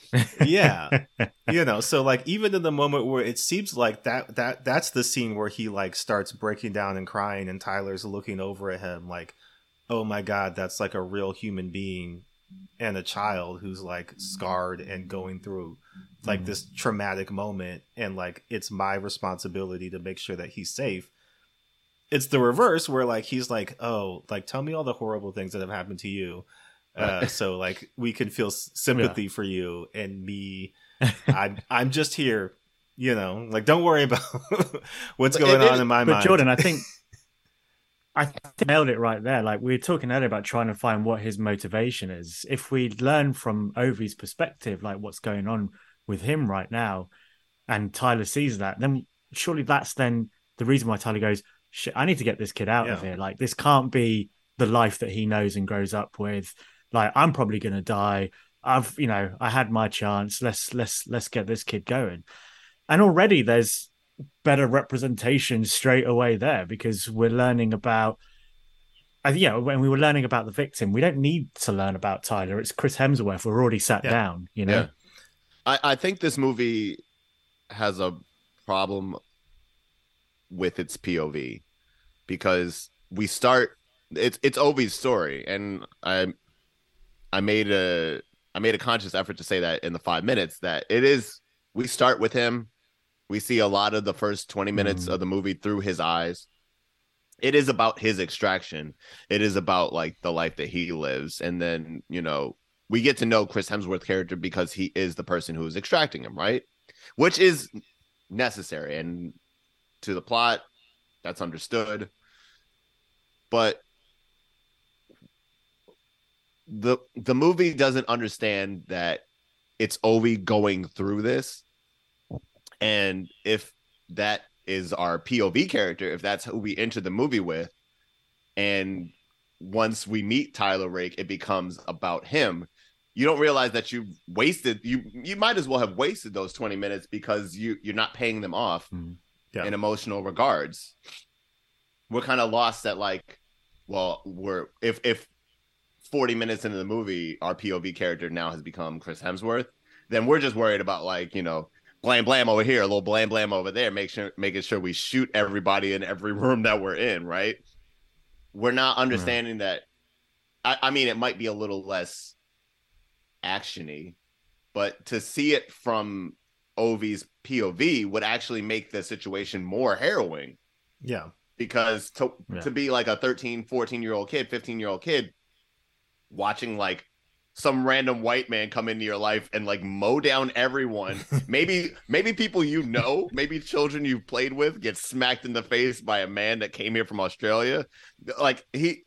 Yeah. you know, so like even in the moment where it seems like that that that's the scene where he like starts breaking down and crying and Tyler's looking over at him like, "Oh my god, that's like a real human being and a child who's like scarred and going through like this traumatic moment and like it's my responsibility to make sure that he's safe." It's the reverse where like he's like, "Oh, like tell me all the horrible things that have happened to you." Uh, so like we can feel sympathy for you and me I'm I'm just here, you know. Like, don't worry about what's going it- on in my but mind. Jordan, I think I think nailed it right there. Like we were talking earlier about trying to find what his motivation is. If we learn from Ovi's perspective, like what's going on with him right now, and Tyler sees that, then surely that's then the reason why Tyler goes, "Shit, I need to get this kid out of here. Like this can't be the life that he knows and grows up with. Like I'm probably gonna die. I've, you know, I had my chance. Let's let's let's get this kid going." And already there's better representation straight away there because we're learning about uh, yeah, when we were learning about the victim, we don't need to learn about Tyler. It's Chris Hemsworth. We're already sat Yeah. down, you know. Yeah. I, I think this movie has a problem with its POV because we start it's it's Ovi's story. And I I made a I made a conscious effort to say that in the 5 minutes that it is we start with him. We see a lot of the first 20 minutes Mm. of the movie through his eyes. It is about his extraction. It is about like the life that he lives. And then you know we get to know Chris Hemsworth character because he is the person who is extracting him, right? Which is necessary and to the plot, that's understood. But the the movie doesn't understand that it's Ovi going through this. And if that is our POV character, if that's who we enter the movie with, and once we meet Tyler Rake, it becomes about him. You don't realize that you've wasted you you might as well have wasted those 20 minutes because you you're not paying them off Mm. Yeah. in emotional regards. We're kind of lost at like, well, we're if if 40 minutes into the movie, our POV character now has become Chris Hemsworth, then we're just worried about like, you know, blam blam over here, a little blam blam over there, make sure making sure we shoot everybody in every room that we're in, right? We're not mm-hmm. understanding that I, I mean it might be a little less actiony, but to see it from Ovi's POV would actually make the situation more harrowing Yeah. because to Yeah. to be like a 13 14 year old kid 15 year old kid watching like some random white man come into your life and like mow down everyone maybe maybe people you know maybe children you've played with get smacked in the face by a man that came here from australia like he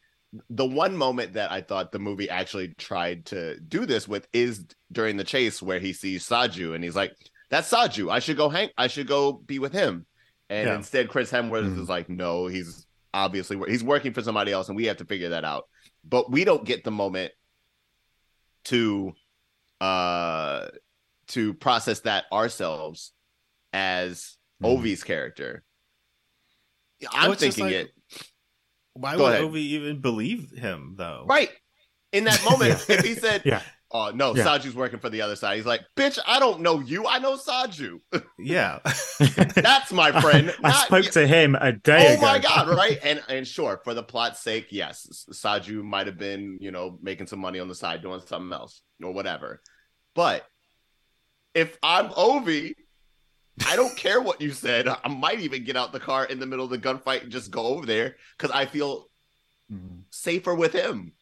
the one moment that i thought the movie actually tried to do this with is during the chase where he sees saju and he's like that's saju i should go hang i should go be with him and Yeah. instead chris hemsworth Mhm. is like no he's obviously he's working for somebody else and we have to figure that out but we don't get the moment to uh to process that ourselves as Mhm. Ovi's character. I'm Well, thinking like- it Why Go would ahead. Ovi even believe him though? right in that moment. if he said, Yeah. "Oh no, Yeah. Saju's working for the other side," he's like, "Bitch, I don't know you. I know Saju. Yeah. That's my friend." I not spoke you." to him a day Oh ago. my god, right? And and sure, for the plot's sake, yes, Saju might have been, you know, making some money on the side doing something else or whatever. But if I'm Ovi, I don't care what you said. I might even get out the car in the middle of the gunfight and just go over there because I feel Mhm. safer with him.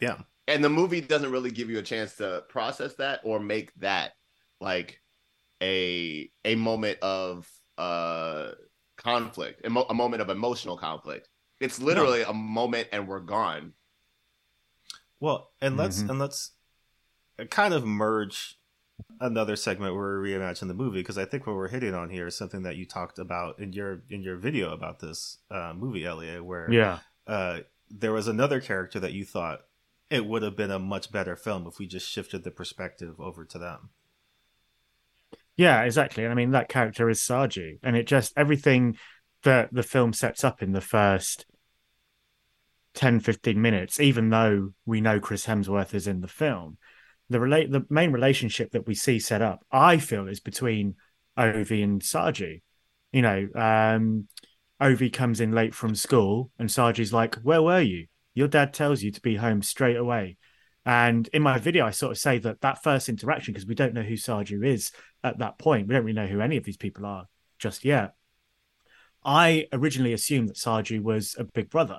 yeah. And the movie doesn't really give you a chance to process that or make that like a a moment of uh conflict, emo- a moment of emotional conflict. It's literally a moment and we're gone. Well, and let's Mhm. and let's kind of merge another segment where we reimagine the movie because I think what we're hitting on here is something that you talked about in your in your video about this uh, movie, Elliot, where Yeah. uh, there was another character that you thought it would have been a much better film if we just shifted the perspective over to them. Yeah, exactly. And I mean, that character is Saju, and it just everything that the film sets up in the first 10, 15 minutes, even though we know Chris Hemsworth is in the film, the relate the main relationship that we see set up, I feel, is between Ovi and Saju. You know, um, Ovi comes in late from school, and Saju's like, "Where were you? Your dad tells you to be home straight away." And in my video, I sort of say that that first interaction, because we don't know who Saju is at that point, we don't really know who any of these people are just yet. I originally assumed that Saju was a big brother,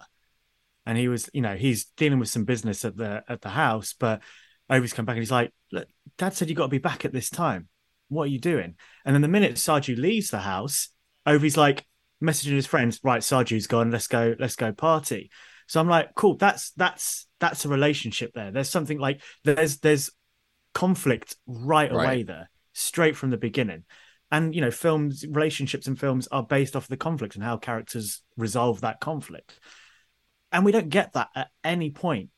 and he was, you know, he's dealing with some business at the at the house. But Ovi's come back and he's like, "Look, Dad said you got to be back at this time. What are you doing?" And then the minute Saju leaves the house, Ovi's like messaging his friends, "Right, Saju's gone. Let's go. Let's go party." So I'm like, "Cool. That's that's that's a relationship there. There's something like there's there's conflict right away Right. there, straight from the beginning." and you know films relationships and films are based off the conflict and how characters resolve that conflict and we don't get that at any point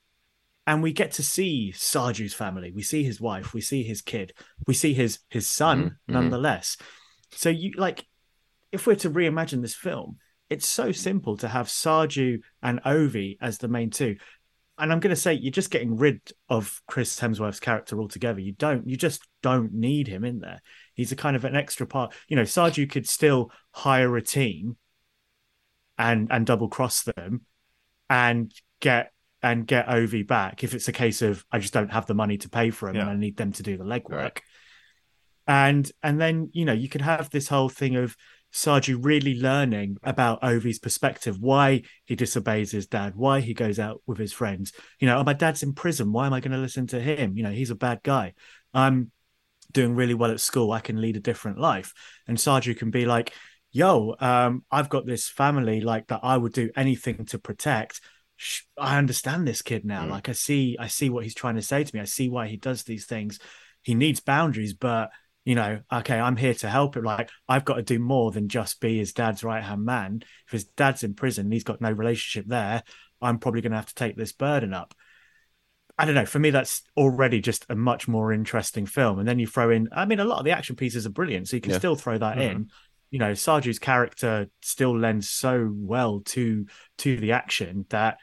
and we get to see Saju's family we see his wife we see his kid we see his his son Mhm, mhm. nonetheless so you like if we're to reimagine this film, it's so simple to have Saju and Ovi as the main two. And I'm going to say you're just getting rid of Chris Hemsworth's character altogether. You don't, you just don't need him in there. He's a kind of an extra part. You know, Saju could still hire a team and and double cross them and get and get Ovi back if it's a case of I just don't have the money to pay for him Yeah. and I need them to do the legwork. Right. And and then you know you could have this whole thing of Saju really learning about Ovi's perspective, why he disobeys his dad, why he goes out with his friends. You know, oh, my dad's in prison. Why am I going to listen to him? You know, he's a bad guy. I'm doing really well at school. I can lead a different life. And Saju can be like, yo, um, I've got this family like that I would do anything to protect. I understand this kid now. Mm. Like I see, I see what he's trying to say to me. I see why he does these things. He needs boundaries, but you know, okay, I'm here to help him. Like I've got to do more than just be his dad's right hand man. If his dad's in prison, and he's got no relationship there. I'm probably going to have to take this burden up. I don't know. For me, that's already just a much more interesting film. And then you throw in, I mean, a lot of the action pieces are brilliant, so you can Yeah. still throw that Mhm. in. You know, Saju's character still lends so well to to the action that,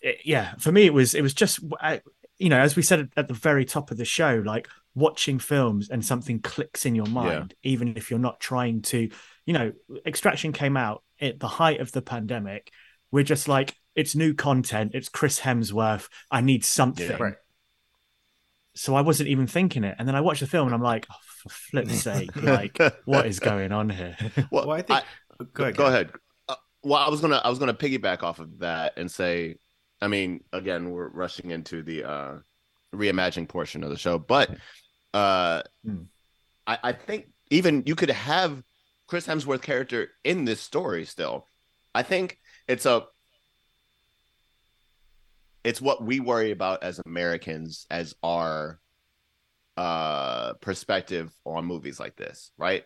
it- yeah, for me, it was it was just, I- you know, as we said at the very top of the show, like watching films and something clicks in your mind, even if you're not trying to, you know, Extraction came out at the height of the pandemic. We're just like, it's new content. It's Chris Hemsworth. I need something. Yeah. Right. So I wasn't even thinking it. And then I watched the film and I'm like, oh, for flip's sake, like, what is going on here? Well, Well, I think. go ahead. go ahead. Uh, well, I was gonna I was gonna piggyback off of that and say, I mean, again, we're rushing into the uh reimagining portion of the show, but uh Hmm. I, I think even you could have Chris Hemsworth character in this story still. I think it's a it's what we worry about as Americans as our uh perspective on movies like this, right?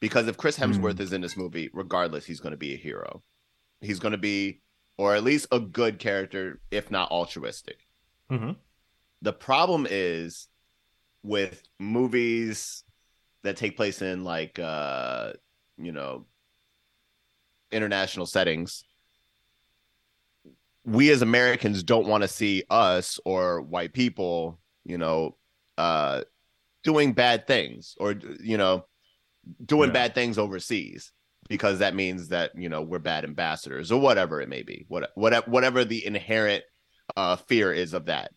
Because if Chris Hemsworth is in this movie, regardless, he's going to be a hero. He's going to be, or at least a good character, if not altruistic. Mhm. The problem is with movies that take place in like, uh, you know, international settings. We as Americans don't want to see us or white people, you know, uh, doing bad things or you know doing Yeah. bad things overseas because that means that you know we're bad ambassadors or whatever it may be what whatever whatever the inherent uh fear is of that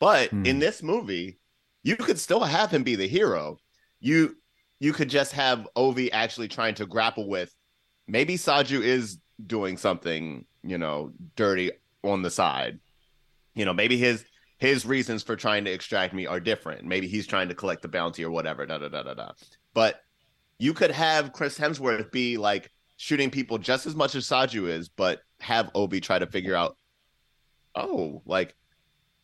but Hmm. in this movie you could still have him be the hero. You you could just have ovi actually trying to grapple with maybe saju is doing something you know dirty on the side. You know maybe his his reasons for trying to extract me are different. Maybe he's trying to collect the bounty or whatever da da da da da. But you could have Chris Hemsworth be like shooting people just as much as Saju is, but have Ovi try to figure out, oh, like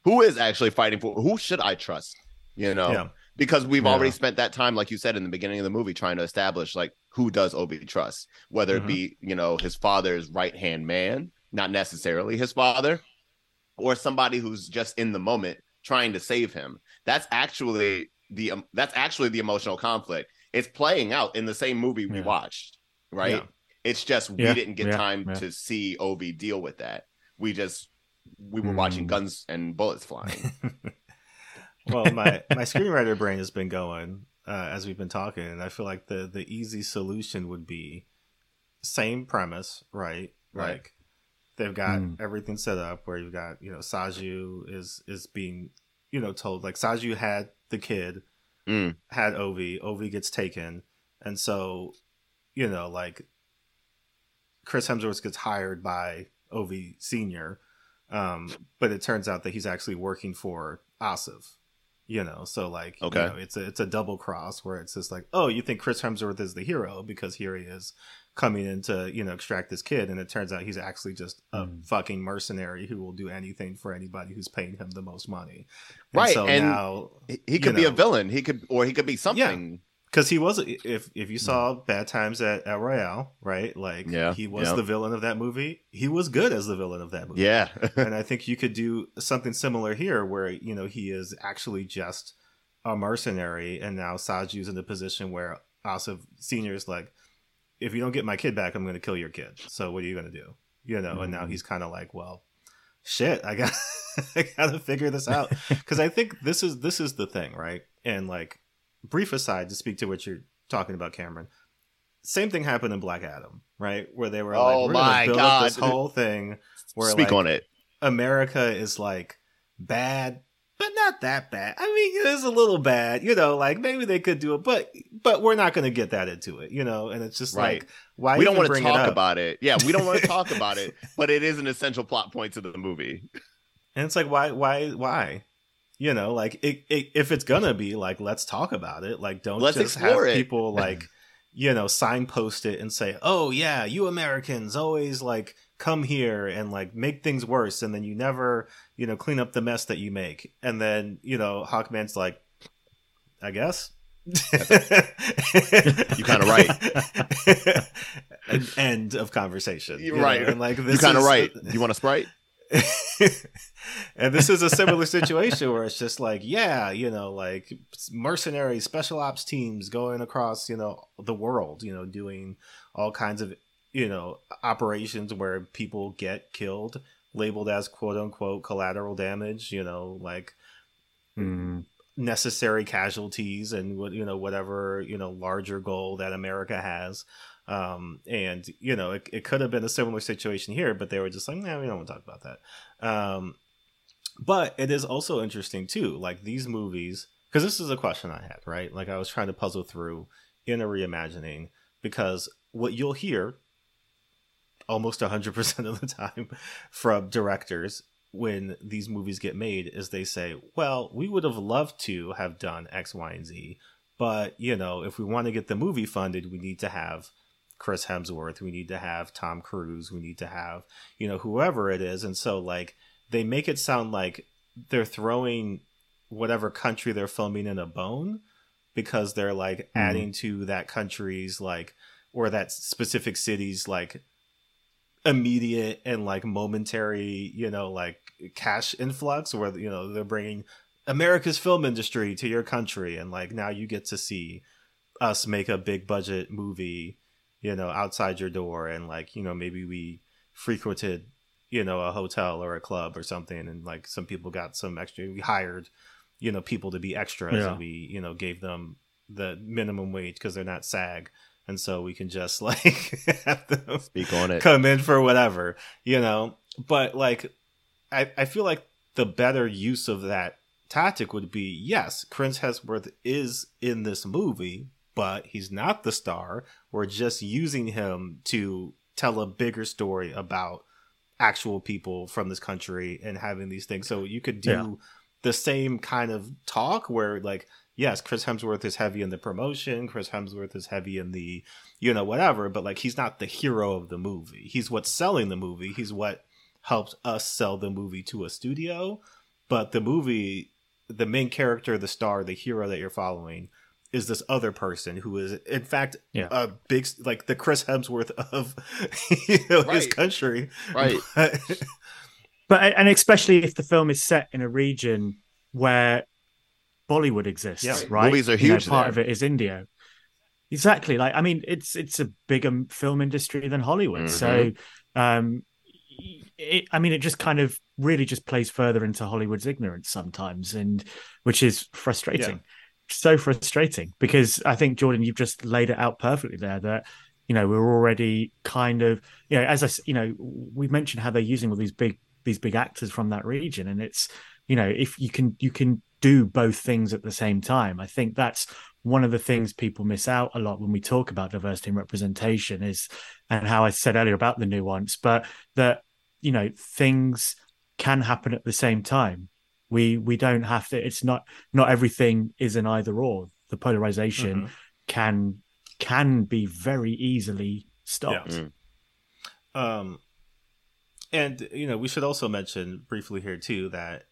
who is actually fighting for who should I trust? You know, Yeah. because we've Yeah. already spent that time, like you said in the beginning of the movie, trying to establish like who does Ovi trust, whether Mhm. it be you know his father's right hand man, not necessarily his father, or somebody who's just in the moment trying to save him. That's actually the um, that's actually the emotional conflict. It's playing out in the same movie we Yeah. watched, right? It's just we didn't get time to see Ovi deal with that. We just we were watching Hmm. guns and bullets flying. well, my my screenwriter brain has been going uh, as we've been talking, and I feel like the the easy solution would be same premise, right? Right. Like they've got Mm. everything set up where you've got you know Saju is is being you know told like Saju had the kid, Mm. had Ovi, Ovi gets taken, and so you know like Chris Hemsworth gets hired by Ovi Senior, um, but it turns out that he's actually working for Asif. You know, so like, you Okay. know, it's a it's a double cross where it's just like, oh, you think Chris Hemsworth is the hero because here he is coming in to you know extract this kid, and it turns out he's actually just a Mm. fucking mercenary who will do anything for anybody who's paying him the most money. And Right, So and now he, he You could be a villain. He could or he could be something. Because he was if if you saw bad times at, at royale right like Yeah, he was yeah. the villain of that movie he was good as the villain of that movie Yeah. and i think you could do something similar here where you know he is actually just a mercenary and now saju's in the position where asif senior is like if you don't get my kid back, I'm going to kill your kid. So what are you going to do? You know, and now Mhm. he's kind of like, well, shit, I got, I got to figure this out because I think this is this is the thing, right? And like, brief aside to speak to what you're talking about, Cameron. Same thing happened in Black Adam, right? Where they were Oh like, we're going my to build God. up this whole thing where Speak like, on it. America is like bad, but not that bad. I mean, it is a little bad, you know. Like maybe they could do it, but but we're not going to get that into it, you know. And it's just Right. like why we don't want to it talk up? about it. Yeah, we don't want to talk about it, but it is an essential plot point to the movie. And it's like why why why. You know, like it, it, if it's gonna be like, let's talk about it. Like, don't Let's just have it. people like, you know, signpost it and say, "Oh yeah, you Americans always like come here and like make things worse," and then you never, you know, clean up the mess that you make. And then you know, Hawkman's like, I guess. You kinda right. End of conversation. You're you know, right. And like You're kind of is- right. You want a sprite? and this is a similar situation where it's just like, yeah, you know, like mercenary special ops teams going across, you know, the world, you know, doing all kinds of, you know, operations where people get killed, labeled as quote unquote collateral damage, you know, like Mm. necessary casualties and what you know whatever you know larger goal that America has. Um, and you know it, it could have been a similar situation here, but they were just like, no, we don't want to talk about that. Um, but it is also interesting too, like these movies, because this is a question I had, right? Like I was trying to puzzle through in a reimagining because what you'll hear almost 100% of the time from directors when these movies get made is they say, well, we would have loved to have done X, Y, and Z, but you know, if we want to get the movie funded, we need to have Chris Hemsworth, we need to have Tom Cruise, we need to have, you know, whoever it is. And so like they make it sound like they're throwing whatever country they're filming in a bone because they're like mm-hmm. adding to that country's like or that specific city's like immediate and like momentary, you know, like cash influx where you know they're bringing America's film industry to your country and like now you get to see us make a big budget movie, you know, outside your door and like, you know, maybe we frequented, you know, a hotel or a club or something and like some people got some extra we hired, you know, people to be extras Yeah. and we, you know, gave them the minimum wage because they're not SAG. And so we can just like have them Speak on it. come in for whatever, you know. But like, I I feel like the better use of that tactic would be yes, Chris Hemsworth is in this movie, but he's not the star. We're just using him to tell a bigger story about actual people from this country and having these things. So you could do Yeah. the same kind of talk where like yes, Chris Hemsworth is heavy in the promotion, Chris Hemsworth is heavy in the you know whatever, but like he's not the hero of the movie. He's what's selling the movie. He's what helped us sell the movie to a studio, but the movie the main character, the star, the hero that you're following is this other person who is in fact Yeah. a big like the Chris Hemsworth of you know his country. Right. But- But and especially if the film is set in a region where Bollywood exists, Yeah. right? Movies are You know, huge part there. of it is India. Exactly. Like I mean, it's it's a bigger film industry than Hollywood. So, um, it, I mean, it just kind of really just plays further into Hollywood's ignorance sometimes, and which is frustrating. So frustrating because I think Jordan, you've just laid it out perfectly there. That you know we're already kind of you know as I you know we've mentioned how they're using all these big these big actors from that region, and it's you know if you can you can do both things at the same time. I think that's one of the things people miss out a lot when we talk about diversity and representation is and how I said earlier about the nuance, but that you know things can happen at the same time. We we don't have to. It's not not everything is an either or. The polarization Mhm. can can be very easily stopped. Mm. Um, and you know, we should also mention briefly here too that,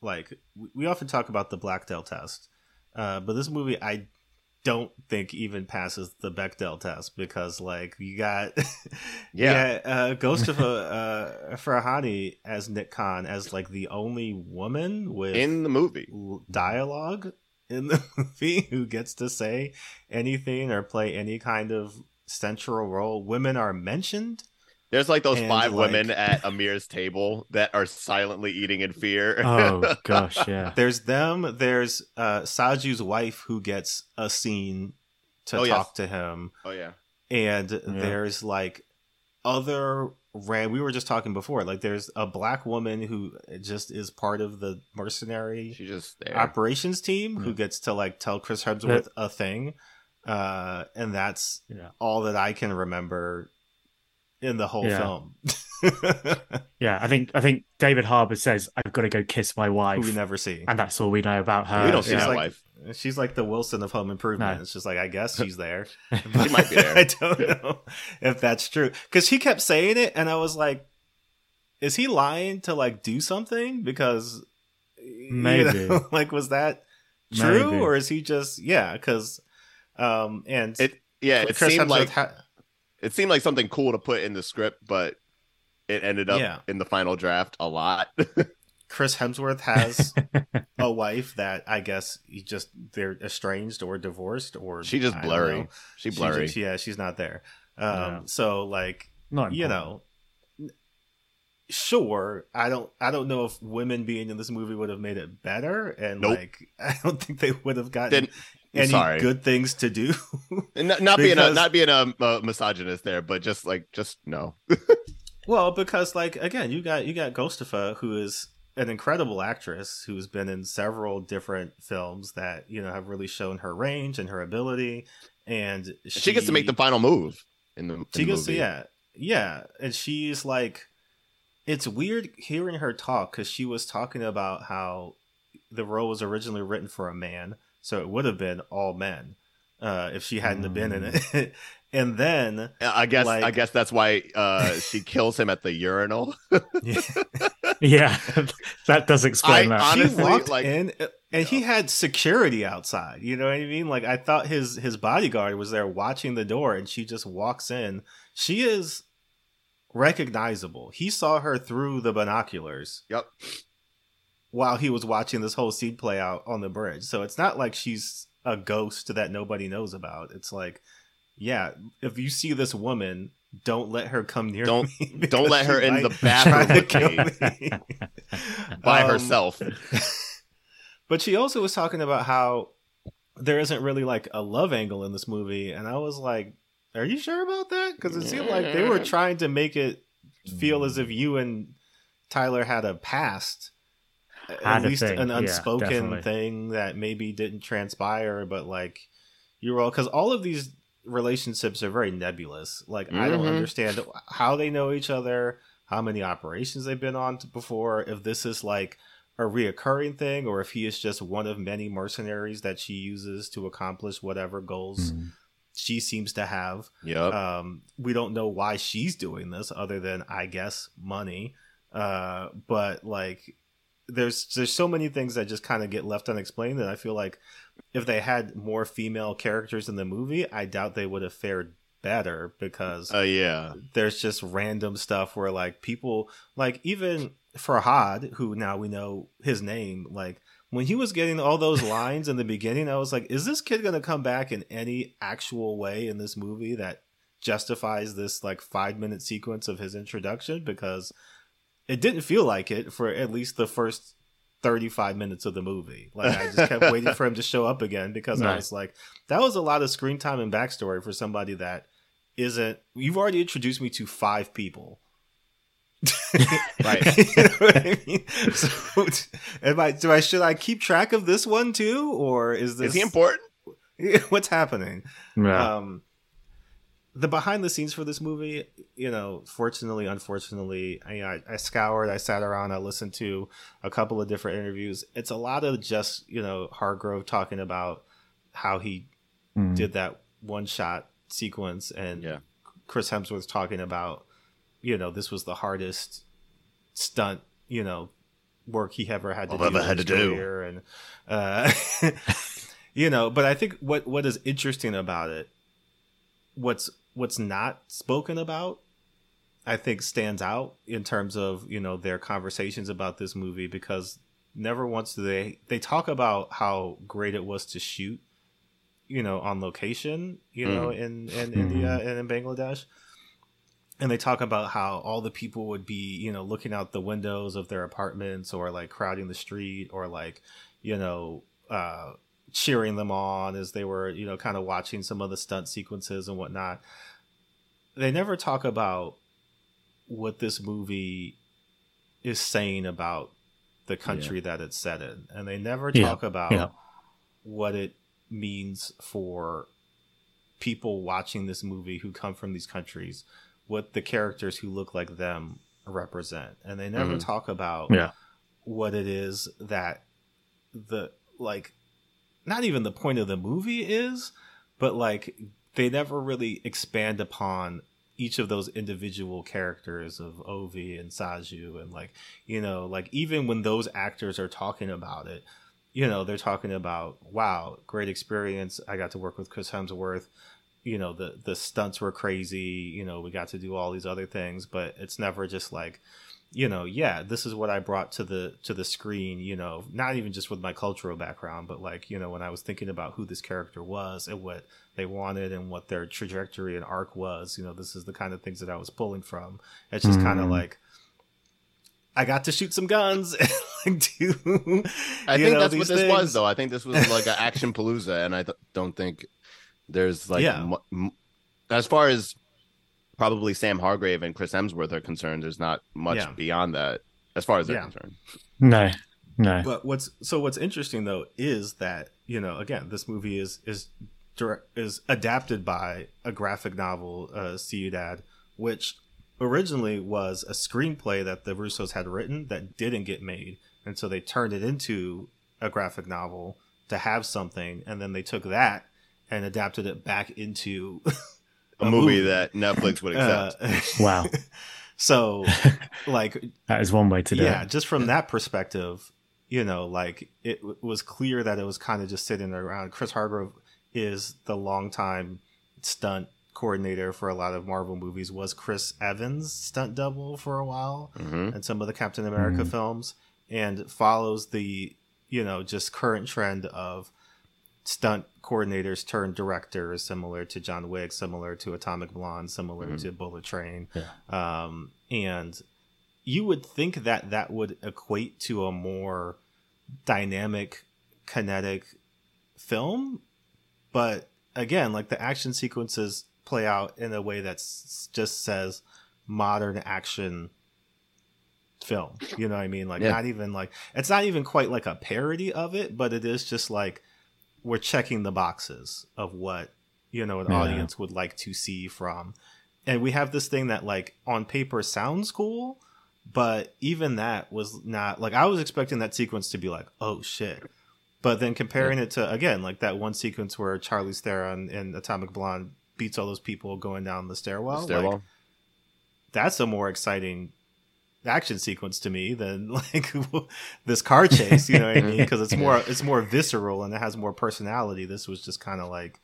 like, we- we often talk about the Blacktail test, uh, but this movie I don't think even passes the Bechdel test because, like, you got Yeah. yeah, uh, Ghost of uh, uh, Farahani as Nick Khan as like the only woman with In the movie. dialogue in the movie who gets to say anything or play any kind of central role. Women are mentioned. There's like those And, five like- women at Amir's table that are silently eating in fear. Oh gosh, yeah. There's them. There's uh, Saju's wife who gets a scene to Oh, yes. talk to him, oh yeah. and there's like other ran. We were just talking before. Like there's a black woman who just is part of the mercenary She's just there. operations team who gets to like tell Chris Hemsworth a thing, uh, and that's Yeah. all that I can remember in the whole Yeah. film. Yeah, I think I think David Harbour says I've got to go kiss my who wife, we never see. and that's all we know about her. we don't see she's that like- wife. She's like the Wilson of Home Improvement. No. It's just like I guess she's there. She might be there. I don't know if that's true because he kept saying it, and I was like, "Is he lying to like do something?" Because you Maybe. know, like, was that true, Maybe. or is he just yeah? Because um, and It yeah, it Chris seemed Hemsworth like ha- it seemed like something cool to put in the script, but it ended up Yeah. in the final draft a lot. Chris Hemsworth has a wife that I guess he just they're estranged or divorced or she just I don't blurry. She She blurry. just- yeah, she's not there. Um, Yeah. So like Not you important. know sure i don't i don't know if women being in this movie would have made it better and Nope. like i don't think they would have gotten Didn't- any sorry. good things to do And not, not being a not being a, a misogynist there, but just like just no. well because like again you got you got Golshifteh who is an incredible actress who's been in several different films that you know have really shown her range and her ability and she, She, gets to make the final move in the, in She the gets to, movie. yeah, yeah, and she's like, it's weird hearing her talk because she was talking about how the role was originally written for a man, so it would have been all men uh, if she hadn't have been in it. and then, I guess I guess that's why uh, she kills him at the urinal. Yeah, that does explain I that. honestly- she walked like- in, uh, and he had security outside. You know what I mean? Like I thought his his bodyguard was there watching the door, and she just walks in. She is recognizable. He saw her through the binoculars. Yep. While he was watching this whole scene play out on the bridge. So it's not like she's a ghost that nobody knows about. It's like, yeah, if you see this woman, don't let her come near Don't- me. don't because let her in the bathroom try to with me. me. by Um, herself. But she also was talking about how there isn't really like a love angle in this movie, and I was like, "Are you sure about that?" Because it seemed like they were trying to make it feel as if you and Tyler had a past, Had at least thing, an unspoken definitely. thing that maybe didn't transpire, but like you were all because all of these relationships are very nebulous. Like I don't Mhm. understand how they know each other, how many operations they've been on before, if this is like a reoccurring thing or if he is just one of many mercenaries that she uses to accomplish whatever goals Mm. she seems to have. Yep. Um, we don't know why she's doing this other than I guess money. Uh, but like there's there's so many things that just kind of get left unexplained that I feel like if they had more female characters in the movie, I doubt they would have fared better because uh, yeah. there's just random stuff where like people like even Farhad, who now we know his name, like when he was getting all those lines in the beginning, I was like, is this kid gonna come back in any actual way in this movie that justifies this like five minute sequence of his introduction? Because it didn't feel like it for at least the first 35 minutes of the movie. Like I just kept waiting for him to show up again because I was like, that was a lot of screen time and backstory for somebody that isn't you've already introduced me to five people. Right. you know what I mean? So am I do I should I keep track of this one too? Or is this Is he important? what's happening? Yeah. Um, the behind the scenes for this movie, you know, fortunately, unfortunately, I, I, I scoured, I sat around, I listened to a couple of different interviews. It's a lot of just, you know, Hargrave talking about how he Mm. did that one shot sequence and Yeah. Chris Hemsworth talking about, you know, this was the hardest stunt, you know, work he ever had to I've do. ever had to do. And, uh, you know, but I think what, what is interesting about it, what's, what's not spoken about, I think stands out in terms of, you know, their conversations about this movie because never once do they, they talk about how great it was to shoot you know, on location, you know, in in India and in Bangladesh. And they talk about how all the people would be, you know, looking out the windows of their apartments or like crowding the street or like, you know, uh, cheering them on as they were, you know, kind of watching some of the stunt sequences and whatnot. They never talk about what this movie is saying about the country that it's set in. And they never Yeah, talk about yeah. what it means for people watching this movie who come from these countries, what the characters who look like them represent. And they never Mhm. talk about Yeah. what it is that the like not even the point of the movie is, but like they never really expand upon each of those individual characters of Ovi and Saju and like you know like even when those actors are talking about it you know they're talking about wow great experience. I got to work with Chris Hemsworth. You know the the stunts were crazy. You know we got to do all these other things. But it's never just like you know yeah this is what i brought to the to the screen you know not even just with my cultural background but like you know when i was thinking about who this character was and what they wanted and what their trajectory and arc was you know this is the kind of things that i was pulling from it's just kind of Mm. like i got to shoot some guns and like do I think know, that's what this was, though. I think this was like an action palooza, and I th- don't think there's like, Yeah. mu- m- as far as probably Sam Hargrave and Chris Hemsworth are concerned, there's not much Yeah. beyond that, as far as they're Yeah. concerned. No, no. But what's so what's interesting though is that you know again this movie is is direct, is adapted by a graphic novel, uh, Ciudad, which originally was a screenplay that the Russos had written that didn't get made, and so they turned it into a graphic novel to have something, and then they took that and adapted it back into A, movie, that Netflix would accept. uh, Wow, so like that is one way to do yeah, it. Yeah, just from that perspective, you know, like it w- was clear that it was kind of just sitting around. Chris Hargrave is the longtime stunt coordinator for a lot of Marvel movies. Was Chris Evans stunt double for a while Mhm. in some of the Captain America Mhm. films, and follows the you know just current trend of stunt coordinators turned directors, similar to John Wick, similar to Atomic Blonde, similar Mhm. to Bullet Train, Yeah. um, and you would think that that would equate to a more dynamic, kinetic film, but again, like the action sequences play out in a way that just says modern action film. You know what I mean? Like Yeah. not even like it's not even quite like a parody of it, but it is just like we're checking the boxes of what you know an Yeah. audience would like to see from. And we have this thing that like on paper sounds cool, but even that was not like I was expecting that sequence to be like, oh shit. But then comparing it to again, like that one sequence where Charlize Theron in Atomic Blonde beats all those people going down the stairwell. Stairwell. Like, that's a more exciting action sequence to me than like this car chase. You know what I mean? Because it's more it's more visceral and it has more personality. This was just kind of like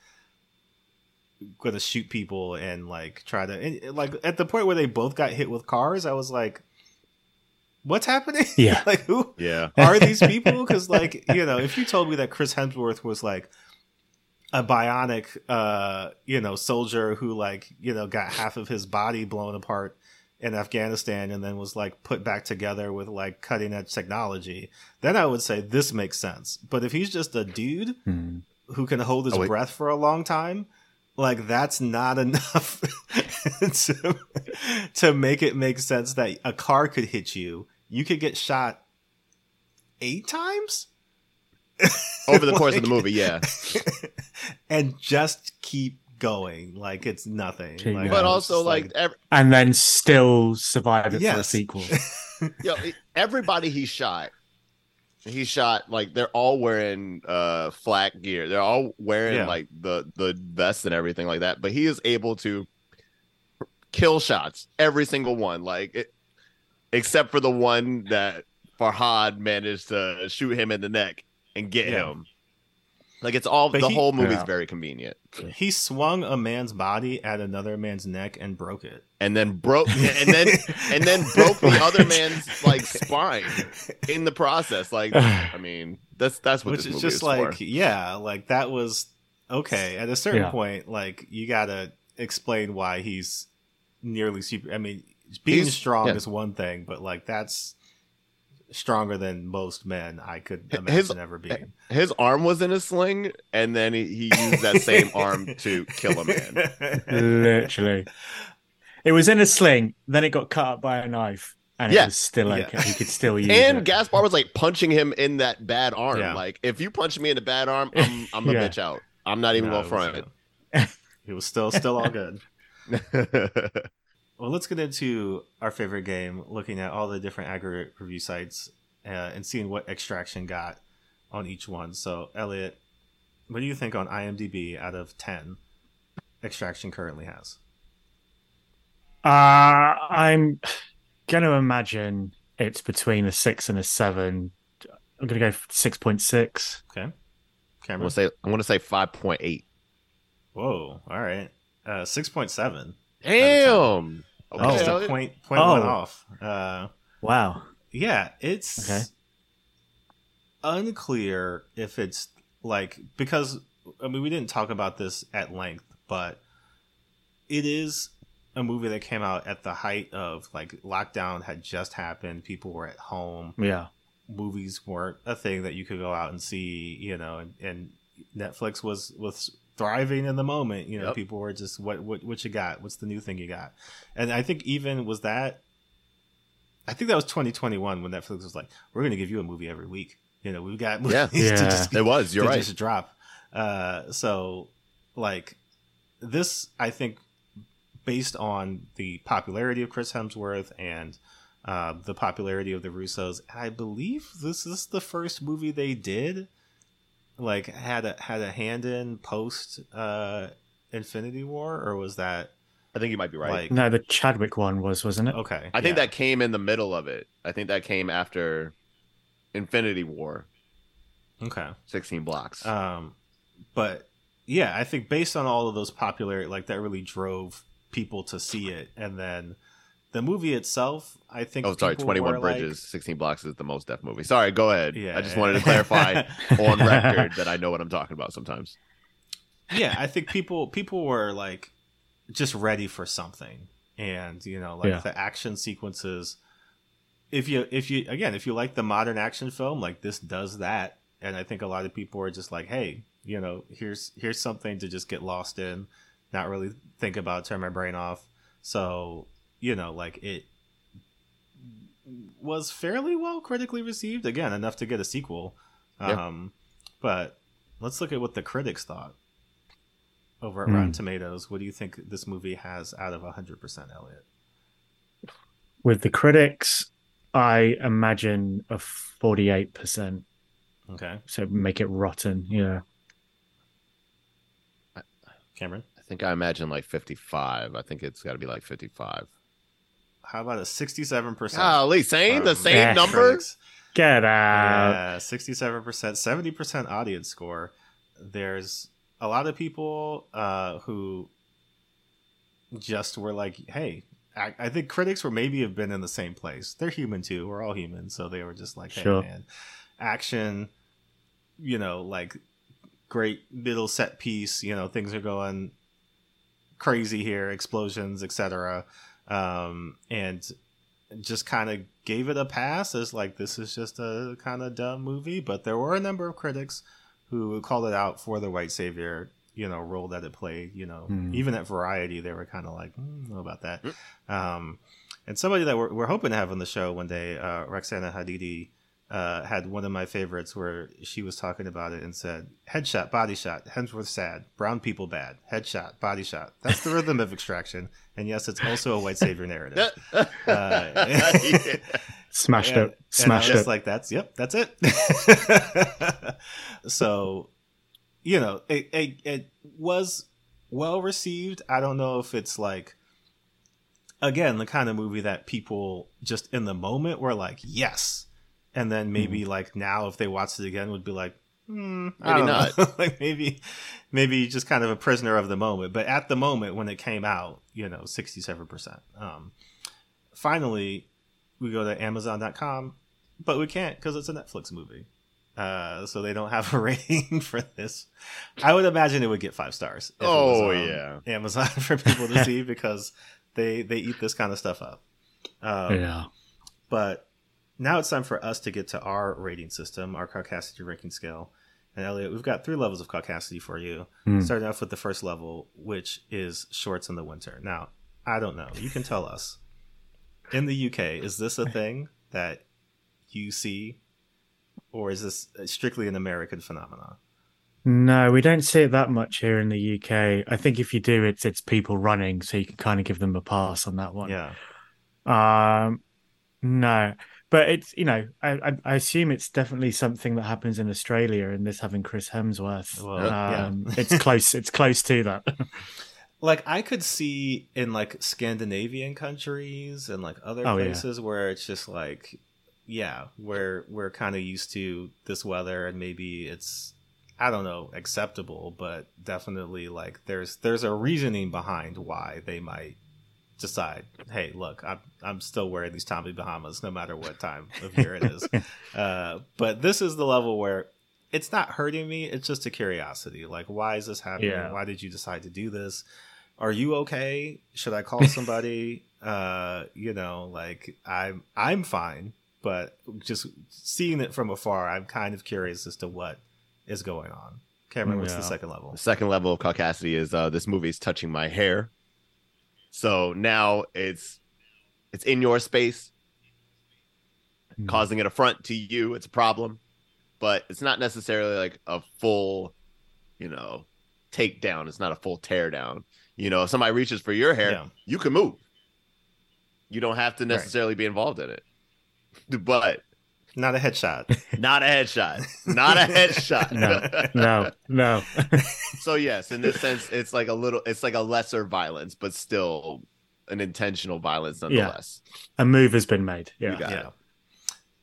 gonna shoot people and like try to and, like at the point where they both got hit with cars. I was like, what's happening? Yeah. like who yeah. are these people? Because like you know, if you told me that Chris Hemsworth was like a bionic, uh, you know, soldier who like you know got half of his body blown apart in Afghanistan and then was like put back together with like cutting edge technology, then I would say this makes sense. But if he's just a dude Hmm. who can hold his Oh, breath for a long time, like that's not enough to, to make it make sense that a car could hit you. You could get shot eight times Over the course of the movie, yeah. and just keep going like it's nothing. Keep Like, going. But it's also, just like, ev- and then still survive it for a Yes. sequel. yo, everybody he shot, he shot like they're all wearing uh flak gear. They're all wearing Yeah. like the the vests and everything like that. But he is able to kill shots every single one, like it, except for the one that Farhad managed to shoot him in the neck and get Yeah. him. Like it's all But the he- whole movie's Yeah. very convenient. he swung a man's body at another man's neck and broke it. And then broke and then and then broke the other man's like spine in the process. Like I mean, that's that's what which this is movie just is like for. yeah like that was okay, at a certain Yeah. point, like you gotta explain why he's nearly super. I mean, being He's- strong yeah. is one thing, but like that's stronger than most men I could His- imagine ever eh, being. His arm was in a sling, and then he, he used that same arm to kill a man. Literally. It was in a sling, then it got cut up by a knife, and Yeah. it was still Yeah. okay. He could still use And it. Gaspar was like punching him in that bad arm. Yeah. Like, if you punch me in the bad arm, I'm I'm a Yeah. bitch out. I'm not even No, going it front was, it. It was still still all good. It. Well, let's get into our favorite game, looking at all the different aggregate review sites uh, and seeing what Extraction got on each one. So, Elliot, what do you think on IMDb out of 10 Extraction currently has? Uh, I'm going to imagine it's between a six and a seven. I'm going to go six point six. Okay. I'm Cameron? say I'm gonna say five point eight. Whoa. All right. Uh, 6.7. Damn. Oh. Okay, Just a Elliot. point, point one Oh. off. Uh, Wow. yeah, it's Okay. unclear if it's like because I mean we didn't talk about this at length, but it is a movie that came out at the height of like lockdown had just happened, people were at home, Yeah. movies weren't a thing that you could go out and see, you know, and, and Netflix was was thriving in the moment. You know, Yep. people were just what what what you got? What's the new thing you got? And I think even was that I think that was 2021 when Netflix was like, we're going to give you a movie every week. You know, we've got movies Yeah. to Yeah. just It was. You're to right. just drop. Uh, so, like, this, I think, based on the popularity of Chris Hemsworth and uh, the popularity of the Russos, I believe this is the first movie they did, like, had a had a hand in post uh, Infinity War, or was that I think you might be right. like No, the Chadwick one was, wasn't it? okay? I think yeah. that came in the middle of it. I think that came after Infinity War, okay. 16 blocks. Um, but yeah, I think based on all of those popular, like that really drove people to see it, and then the movie itself, I think. oh, sorry, 21 were like- Bridges, 16 blocks is the most deaf movie. Sorry, go ahead. Yeah. I just wanted to clarify on record that I know what I'm talking about sometimes. yeah, I think people people were like just ready for something, and you know, like Yeah. the action sequences. If you if you again if you like the modern action film, like this does that, and I think a lot of people are just like, hey, you know, here's here's something to just get lost in, not really think about, turn my brain off. So you know, like it was fairly well critically received. Again, enough to get a sequel. Yeah. Um, but let's look at what the critics thought over at Hmm. Rotten Tomatoes. What do you think this movie has out of 100%, Elliot? With the critics, I imagine a forty-eight percent. Okay, So make it rotten. Yeah. Cameron, I think I imagine like 55. I think it's got to be like 55. How about a 67%? Golly, same the same Yeah. number? Get out. Yeah, 67%, 70% audience score. There's a lot of people uh, who just were like, hey, I, I think critics were maybe have been in the same place. They're human too. We're all human. So they were just like, hey, Sure. man, action, you know, like great middle set piece, you know, things are going crazy here, explosions, etc. Um, and just kind of gave it a pass as like this is just a kind of dumb movie. But there were a number of critics who called it out for the white savior, you know, role that it played. You know, Hmm. even at Variety, they were kind of like, mm, know about that. Um, and somebody that we're, we're hoping to have on the show one day, uh, Roxana Hadidi, uh, had one of my favorites where she was talking about it and said, "Headshot, body shot, Hemsworth sad, brown people bad, headshot, body shot. That's the rhythm of extraction, and yes, it's also a white savior narrative." Uh, Smashed and, it. Smashed and I was it. like, that's yep, that's it. so, you know, it, it it was well received. I don't know if it's like again the kind of movie that people just in the moment were like, yes, and then maybe like now if they watched it again would be like. Hmm, I Maybe know. like maybe, maybe just kind of a prisoner of the moment. But at the moment when it came out, you know, sixty-seven percent. Um, finally, we go to Amazon.com, but we can't because it's a Netflix movie. uh, so they don't have a rating for this. I would imagine it would get five stars. if it Oh, was on yeah. Amazon for people to see because they they eat this kind of stuff up. Um, yeah. But now it's time for us to get to our rating system, our caucasity ranking scale. And Elliot, we've got three levels of caucasity for you. Hmm. Starting off with the first level, which is shorts in the winter. Now, I don't know. You can tell us. In the UK, is this a thing that you see, or is this strictly an American phenomenon? No, we don't see it that much here in the UK. I think if you do, it's it's people running, so you can kind of give them a pass on that one. Yeah. Um, no, but it's you know I, I I assume it's definitely something that happens in Australia, and this having Chris Hemsworth, Well, yeah. um, it's close. It's close to that. like I could see in like Scandinavian countries and like other Oh, yeah. places where it's just like yeah, where we're kind of used to this weather and maybe it's I don't know, acceptable, but definitely like there's there's a reasoning behind why they might decide, hey, look, I'm I'm still wearing these Tommy Bahamas no matter what time of year it is. uh, but this is the level where it's not hurting me. It's just a curiosity. Like, why is this happening? Yeah. Why did you decide to do this? Are you okay? Should I call somebody? uh, you know, like I'm I'm fine, but just seeing it from afar, I'm kind of curious as to what is going on. Cameron, what's the second level? The second level of caucasity is uh, this movie is touching my hair. So now it's it's in your space, Hmm. causing an affront to you. It's a problem, but it's not necessarily like a full, you know, takedown. It's not a full tear down. You know, if somebody reaches for your hair, Yeah. you can move. You don't have to necessarily be involved in it. But Not a headshot. not a headshot. Not a headshot. No, no, no. so yes, in this sense, it's like a little, it's like a lesser violence, but still an intentional violence nonetheless. a move has been made. Yeah. You got yeah.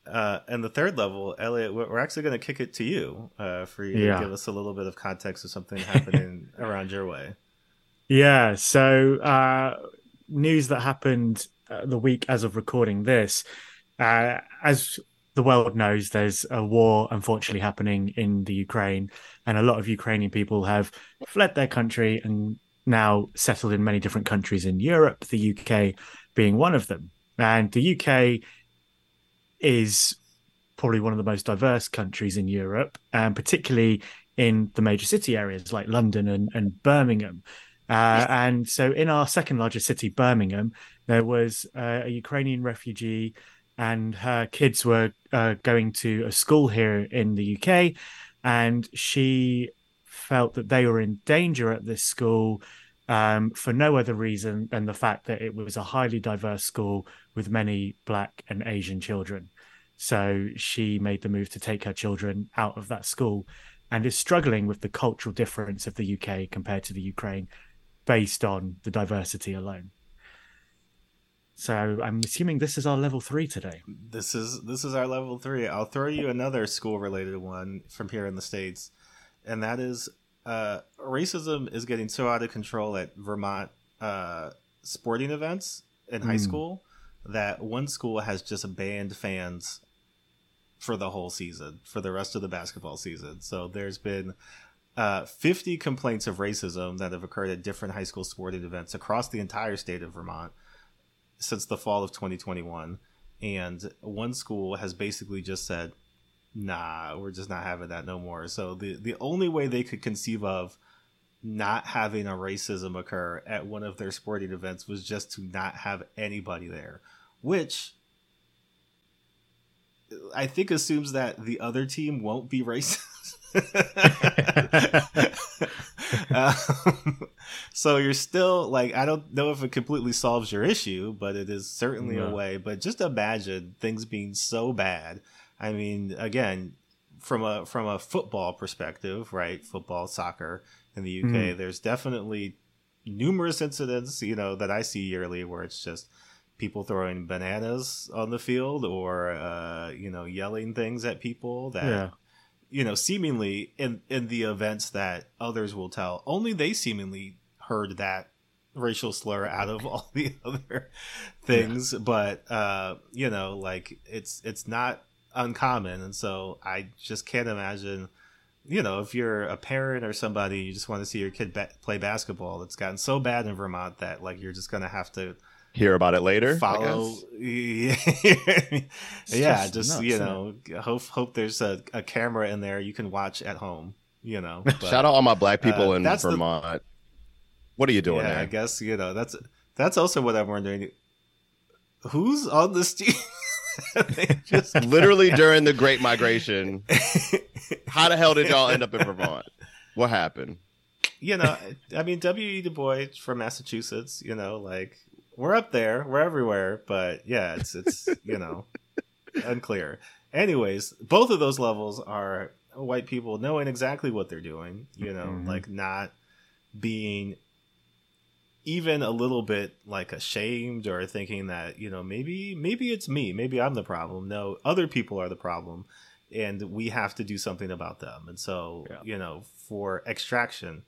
Uh, and the third level, Elliot, we're we're actually going to kick it to you uh, for you Yeah. to give us a little bit of context of something happening around your way. Yeah. So, uh, news that happened uh, the week as of recording this, uh, as the world knows, there's a war unfortunately happening in the Ukraine, and a lot of Ukrainian people have fled their country and now settled in many different countries in Europe, the UK being one of them. And the UK is probably one of the most diverse countries in Europe, and particularly in the major city areas like London and, and Birmingham. Uh, and so, in our second largest city, Birmingham, there was uh, a Ukrainian refugee, and her kids were uh, going to a school here in the UK, and she felt that they were in danger at this school um, for no other reason than the fact that it was a highly diverse school with many Black and Asian children. So she made the move to take her children out of that school and is struggling with the cultural difference of the UK compared to the Ukraine based on the diversity alone. So I'm assuming this is our level three today. This is this is our level three. I'll throw you another school related one from here in the states, and that is uh, racism is getting so out of control at Vermont uh, sporting events in high Hmm. school that one school has just banned fans for the whole season for the rest of the basketball season. So there's been uh, 50 complaints of racism that have occurred at different high school sporting events across the entire state of Vermont since the fall of 2021 and one school has basically just said nah we're just not having that no more. So the the only way they could conceive of not having a racism occur at one of their sporting events was just to not have anybody there which i think assumes that the other team won't be racist um, so you're still like I don't know if it completely solves your issue, but it is certainly a way. But just imagine things being so bad. I mean, again, from a from a football perspective, right? Football, soccer in the UK, Mhm. there's definitely numerous incidents, you know, that I see yearly where it's just people throwing bananas on the field or uh, you know yelling things at people that Yeah. You know, seemingly in in the events that others will tell, only they seemingly heard that racial slur out of all the other things. But uh, you know, like it's it's not uncommon, and so I just can't imagine. You know, if you're a parent or somebody, you just want to see your kid ba- play basketball. It's gotten so bad in Vermont that like you're just gonna have to Hear about it later. Follow. yeah, just nuts, you know, hope hope there's a, a camera in there you can watch at home. You know, But, Shout out all my black people uh, in that's the- Vermont. What are you doing yeah, I guess you know that's that's also what I'm wondering. Who's on this team? Just Literally during the Great Migration. How the hell did y'all end up in Vermont? What happened? you know, I mean, W. E. Du Bois from Massachusetts. You know, like we're up there, we're everywhere, but yeah, it's it's you know unclear. Anyways, both of those levels are white people knowing exactly what they're doing. You know, Mhm. like not being even a little bit like ashamed or thinking that you know maybe maybe it's me maybe i'm the problem no other people are the problem and we have to do something about them and so Yeah. you know for extraction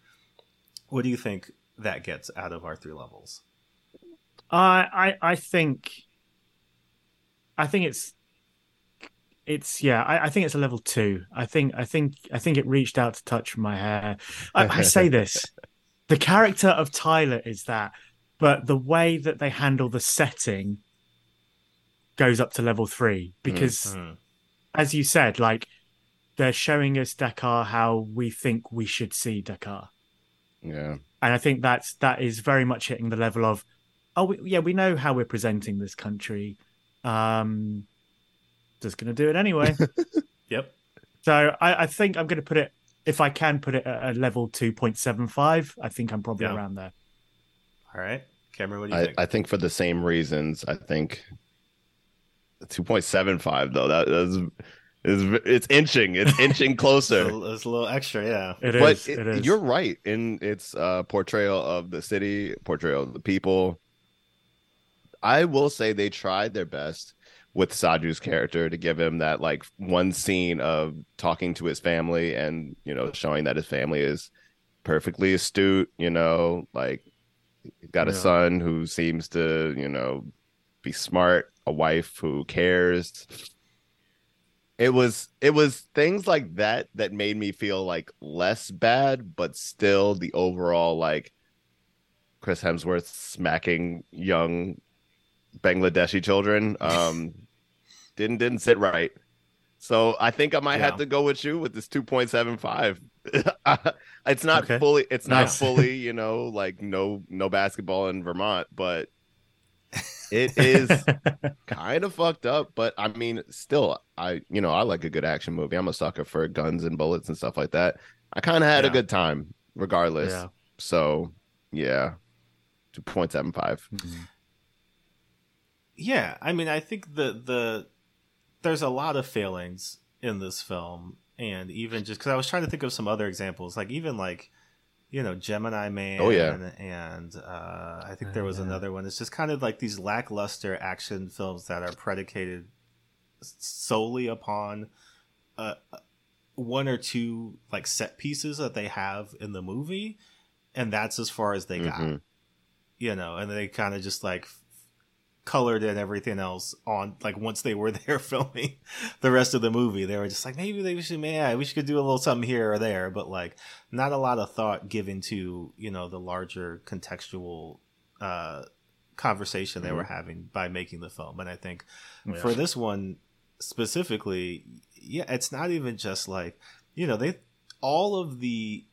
what do you think that gets out of our three levels I I I think I think it's it's yeah I, I think it's a level two. I think I think I think it reached out to touch my hair. I, I say this, the character of Tyler is that, but the way that they handle the setting goes up to level three because, Mhm. as you said, like they're showing us Dhaka how we think we should see Dhaka Yeah. and I think that's that is very much hitting the level of, oh we, yeah, we know how we're presenting this country, um, just gonna do it anyway. yep so I, I think I'm gonna put it, if I can put it at a level two point seven five, I think I'm probably Yeah. around there. all right cameron what do you I, think I think for the same reasons, I think 2.75 though. That is is it's inching. It's inching it's, closer. a, it's a little extra yeah It is. but it it- is. you're right in its uh, portrayal of the city, portrayal of the people. I will say they tried their best with Saju's character to give him that like one scene of talking to his family and you know showing that his family is perfectly astute. You know, like got a Yeah. son who seems to you know be smart, a wife who cares it was it was things like that that made me feel like less bad but still the overall like chris hemsworth smacking young bangladeshi children um didn't didn't sit right so i think i might Yeah. have to go with you with this 2.75 it's not Okay. fully it's not Nice. fully you know like no no basketball in vermont but it is kind of fucked up, but I mean, still, I you know I like a good action movie. I'm a sucker for guns and bullets and stuff like that. I kind of had a good time, regardless. yeah. So, yeah, two point seven five. Mhm. Yeah, I mean, I think the the there's a lot of failings in this film, and even just because I was trying to think of some other examples, like even like you know Gemini Man. Oh, yeah. and uh, I think there Oh, was yeah. another one. It's just kind of like these lackluster action films that are predicated solely upon uh, one or two like set pieces that they have in the movie, and that's as far as they got Mhm. you know, and they kind of just like f- colored and everything else on like once they were there filming the rest of the movie, they were just like maybe they should, yeah, we should do a little something here or there, but like not a lot of thought given to you know the larger contextual uh, conversation they were having by making the film, and I think Yeah. for this one specifically, yeah, it's not even just like you know they all of the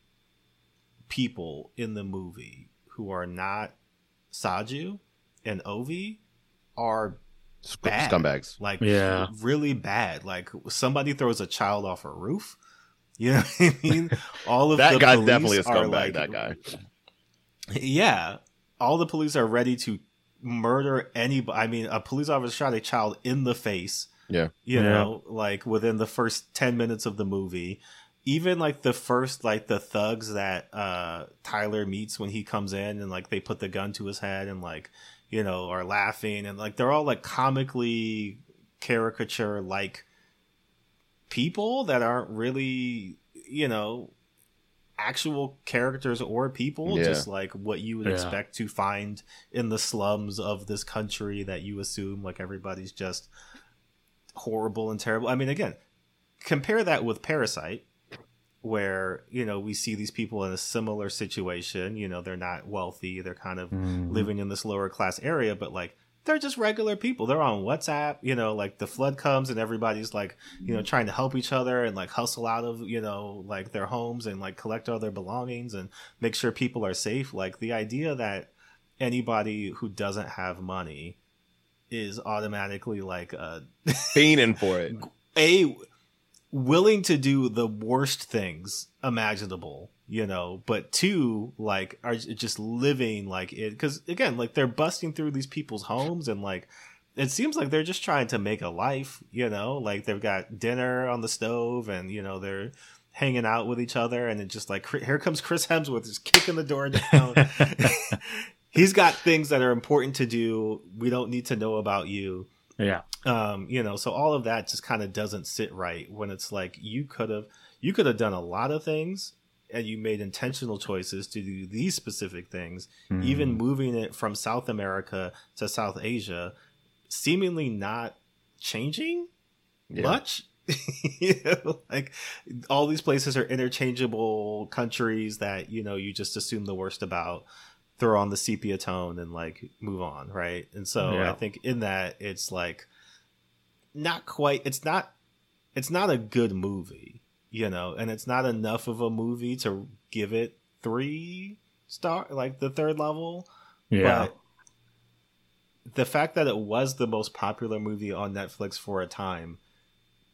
people in the movie who are not Saju and Ovi are Bad. Scumbags. like Yeah. really bad. Like somebody throws a child off a roof. You know what I mean? All of That the guy's definitely a scumbag. like- that guy. Yeah, all the police are ready to murder anybody. I mean, a police officer shot a child in the face. Yeah. you Yeah. know, like within the first ten minutes of the movie. Even like the first, like the thugs that uh Tyler meets when he comes in, and like they put the gun to his head, and like you know are laughing, and like they're all like comically caricature like people that aren't really you know actual characters or people Yeah. just like what you would Yeah. expect to find in the slums of this country that you assume like everybody's just horrible and terrible. I mean, again, compare that with Parasite, where you know we see these people in a similar situation. You know, they're not wealthy; they're kind of Mm. living in this lower class area, but like they're just regular people. They're on WhatsApp. You know, like the flood comes and everybody's like, you know, trying to help each other and like hustle out of you know like their homes and like collect all their belongings and make sure people are safe. Like the idea that anybody who doesn't have money is automatically like a Fiending for it. a willing to do the worst things imaginable you know but two like are just living like it because again like they're busting through these people's homes and like it seems like they're just trying to make a life you know? Like they've got dinner on the stove and you know they're hanging out with each other and it just like here comes chris hemsworth just kicking the door down. He's got things that are important to do. We don't need to know about you Yeah. um you know so all of that just kind of doesn't sit right when it's like you could have you could have done a lot of things and you made intentional choices to do these specific things even moving it from south america to south asia seemingly not changing Yeah. much you know like all these places are interchangeable countries that you know you just assume the worst about throw on the sepia tone and like move on right and so Yeah. i think in that it's like not quite it's not it's not a good movie you know and it's not enough of a movie to give it three star like the third level Yeah. but the fact that it was the most popular movie on Netflix for a time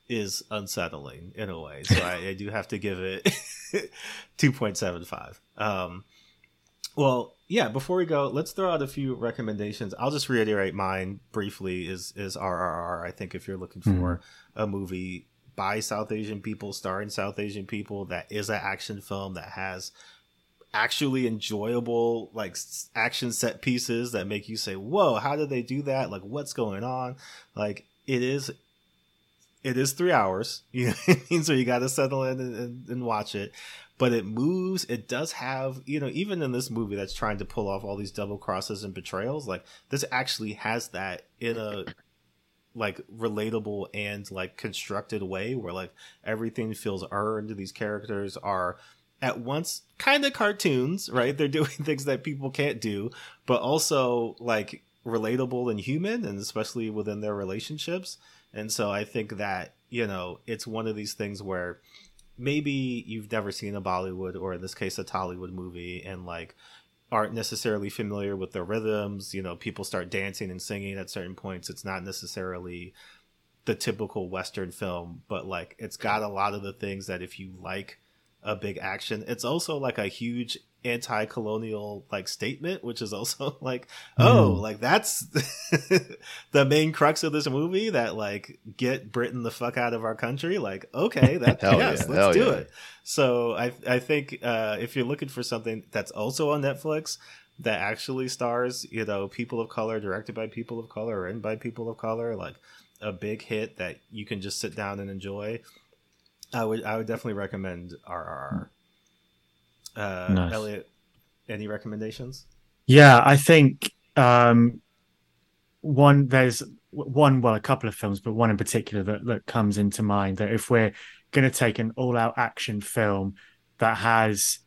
is unsettling in a way. So I, I do have to give it 2.75. Um, well, yeah, before we go, let's throw out a few recommendations. I'll just reiterate mine briefly is is RRR. I think if you're looking hmm. for a movie by South Asian people, starring South Asian people, that is an action film that has actually enjoyable like action set pieces that make you say whoa how did they do that like what's going on like it is it is three hours you know I mean? so you got to settle in and, and, and watch it. But it moves it does have you know even in this movie that's trying to pull off all these double crosses and betrayals like this actually has that in a like relatable and like constructed way where like everything feels earned. These characters are at once kind of cartoons right? They're doing things that people can't do but also like relatable and human and especially within their relationships and so i think that you know it's one of these things where maybe you've never seen a bollywood or in this case a tollywood movie and like aren't necessarily familiar with the rhythms. You know people start dancing and singing at certain points. It's not necessarily the typical western film but like it's got a lot of the things that if you like a big action it's also like a huge anti-colonial like statement which is also like oh Mm. like that's the main crux of this movie that like get britain the fuck out of our country like okay that yes yeah, let's do yeah. it so I I think uh, if you're looking for something that's also on Netflix that actually stars you know people of color, directed by people of color, or written by people of color, like a big hit that you can just sit down and enjoy, I would I would definitely recommend RRR. Uh, Nice. Elliot, any recommendations? Yeah, I think um, one there's one well a couple of films, but one in particular that that comes into mind that if we're going to take an all-out action film that has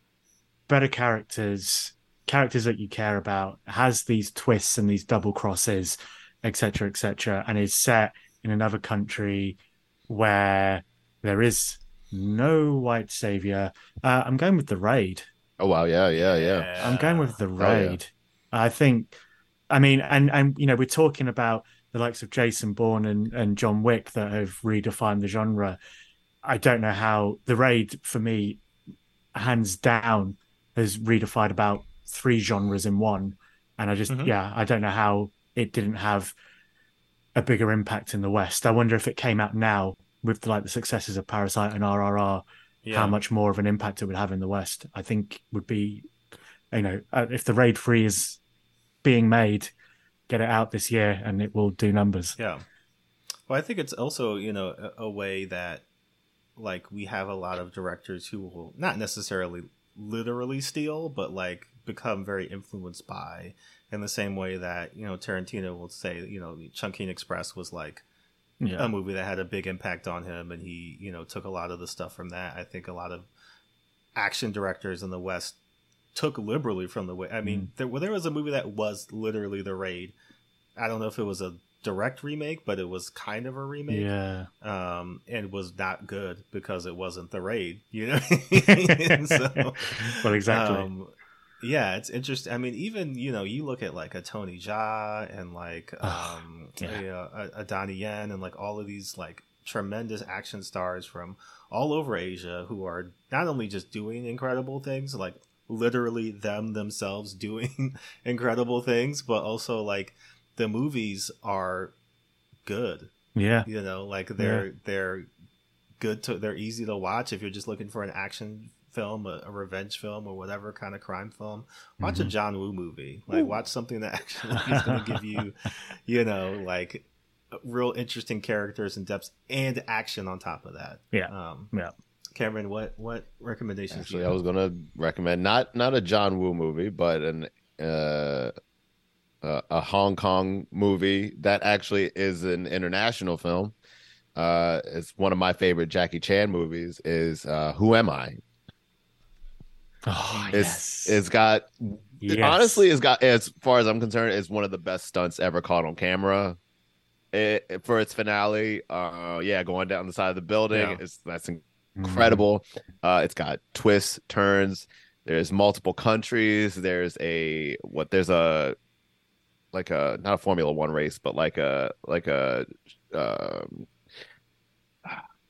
better characters, characters that you care about, has these twists and these double crosses, etc., etc., and is set in another country where there is no white savior. Uh, I'm going with the raid. Oh wow, yeah, yeah, yeah. I'm going with the Hell yeah. raid. I think, I mean, and and you know, we're talking about the likes of Jason Bourne and and John Wick that have redefined the genre. I don't know how the raid for me, hands down, has redefined about three genres in one, and I just Mhm. yeah, I don't know how it didn't have a bigger impact in the West. I wonder if it came out now with like the successes of Parasite and RRR how much more of an impact it would have in the West. I think would be, you know, uh, if the Raid Free is being made, get it out this year and it will do numbers. Yeah. Well, I think it's also, you know, a, a way that like we have a lot of directors who will not necessarily literally steal, but like become very influenced by in the same way that, you know, Tarantino will say, you know, Chungking Express was like Yeah. a movie that had a big impact on him, and he you know took a lot of the stuff from that. I think a lot of action directors in the West took liberally from the way. I mean, Mm. there well, there was a movie that was literally the raid. I don't know if it was a direct remake, but it was kind of a remake. Yeah. Um, and was not good because it wasn't the raid, you know. So, well, exactly. um, yeah, it's interesting. I mean, even you know, you look at like a Tony Jaa and like um, yeah. a, a, a Donnie Yen and like all of these like tremendous action stars from all over Asia who are not only just doing incredible things, like literally them themselves doing incredible things, but also like the movies are good yeah. you know like they're they're good to they're easy to watch if you're just looking for an action film a, a revenge film or whatever kind of crime film watch a john woo movie like watch something that actually is going to give you you know like real interesting characters and depths and action on top of that Yeah. um Yeah. cameron what what recommendations do Actually, you I was gonna recommend not not a John Woo movie, but an uh, uh, a Hong Kong movie that actually is an international film. Uh, it's one of my favorite Jackie Chan movies. Is uh, Who Am I? Oh, It's yes. it's got Yes. honestly it's got as far as I'm concerned, it's one of the best stunts ever caught on camera. It, it- for its finale, uh, yeah, going down the side of the building, Yeah. it's that's Mm. incredible. Uh, it's got twists, turns. There's multiple countries. There's a what? There's a like a not a Formula One race, but like a like a um,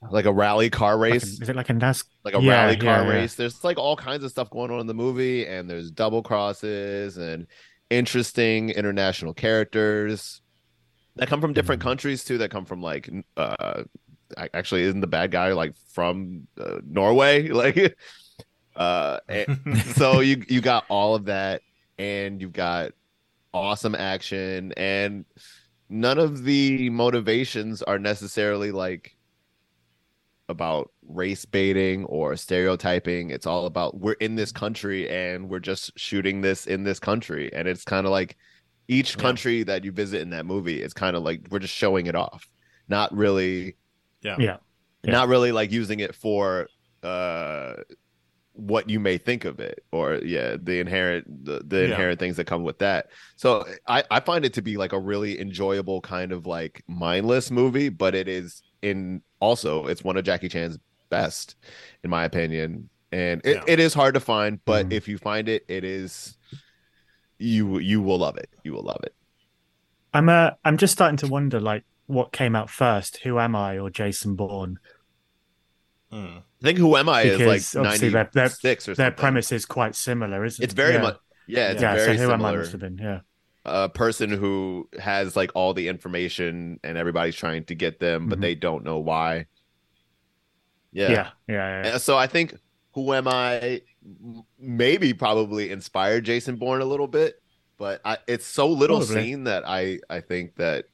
like a rally car Like a- race is it like a NAS? like a Yeah, rally car yeah, yeah. race. There's like all kinds of stuff going on in the movie, and there's double crosses and interesting international characters that come from different Mhm. countries too. That come from like uh, actually isn't the bad guy like from uh, Norway? Like, uh, so you you got all of that, and you've got awesome action, and none of the motivations are necessarily like about race baiting or stereotyping. It's all about we're in this country and we're just shooting this in this country. And it's kind of like each Yeah. country that you visit in that movie is kind of like we're just showing it off. Not really yeah Yeah. Yeah. not really like using it for uh what you may think of it or yeah the inherent the, the Yeah. inherent things that come with that so i i find it to be like a really enjoyable kind of like mindless movie but it is in also it's one of jackie chan's best in my opinion and it, Yeah. it is hard to find but Mhm. if you find it it is you you will love it you will love it I'm uh, I'm just starting to wonder like what came out first, Who Am I or Jason Bourne? Hmm. i think who am i is like obviously their- 96 their, or their premise is quite similar, isn't it? it's very yeah. much yeah it's yeah, very so Who Am I must have been, yeah. A person who has like all the information and everybody's trying to get them, but Mhm. they don't know why. Yeah, Yeah. yeah, yeah. So I think who am I maybe probably inspired Jason Bourne a little bit, but I, it's so little Probably. seen that I I think that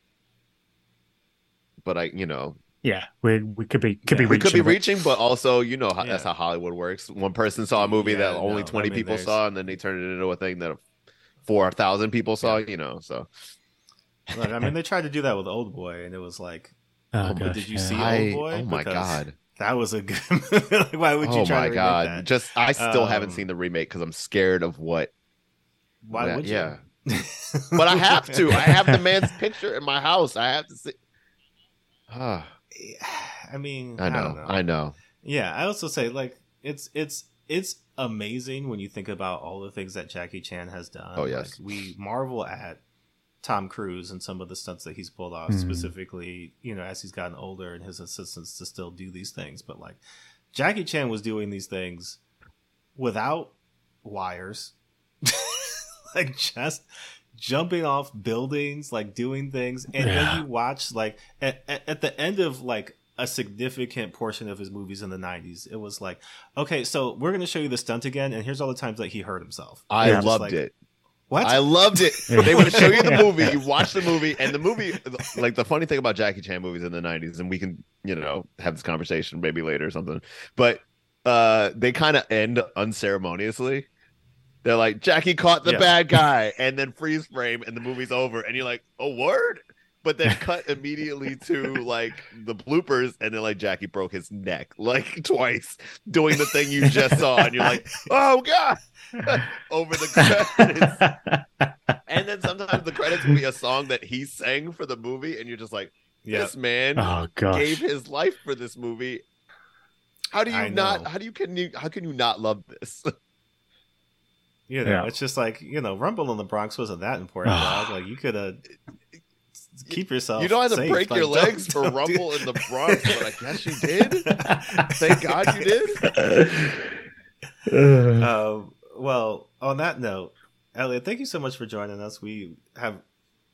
but I you know Yeah, we we could be could be Yeah. we reaching could be reaching but also you know how, that's how Hollywood works. One person saw a movie that only no, 20 I mean, people there's- saw and then they turned it into a thing that 4,000 people saw, you know. So Look, i mean they tried to do that with old boy and it was like Oh, Oh, gosh, did you yeah. see I Old Boy? oh my Because god. that was a good movie. like, why would you oh try my to god! remake that? Just I still haven't Um, seen the remake because I'm scared of what. why yeah, would you yeah. But I have to. I have the man's picture in my house. I have to see. Ah, I mean, I I, know. don't know. I know. Yeah, I also say like it's it's it's amazing when you think about all the things that Jackie Chan has done. Oh, yes. Like, we marvel at Tom Cruise and some of the stunts that he's pulled off, Mhm. specifically, you know, as he's gotten older and his assistants to still do these things. But like Jackie Chan was doing these things without wires, like just jumping off buildings, like doing things, and Yeah. then you watch like at, at, at the end of like a significant portion of his movies in the 90s it was like okay so we're going to show you the stunt again and here's all the times that he hurt himself I Yeah. Loved like, it. what I loved it. They would show you the movie. You watch the movie, and the movie, like the funny thing about Jackie Chan movies in the '90s, and we can, you know, have this conversation maybe later or something. But uh they kind of end unceremoniously. They're like Jackie caught the Yeah. bad guy, and then freeze frame, and the movie's over, and you're like, oh word. But then cut immediately to like the bloopers, and then like Jackie broke his neck like twice doing the thing you just saw, and you're like, oh god, over the credits. and then sometimes the credits will be a song that he sang for the movie, and you're just like, Yeah. this man oh gosh. gave his life for this movie. How do you I not? know. How do you can you? How can you not love this? You know, Yeah. it's just like you know, Rumble in the Bronx wasn't that important, dog. Like you could have keep yourself. you don't have to safe. break Like, your don't- legs for don't do- Rumble in the Bronx, but I guess you did. Thank God you did. Um, well, on that note, Elliot, thank you so much for joining us. We have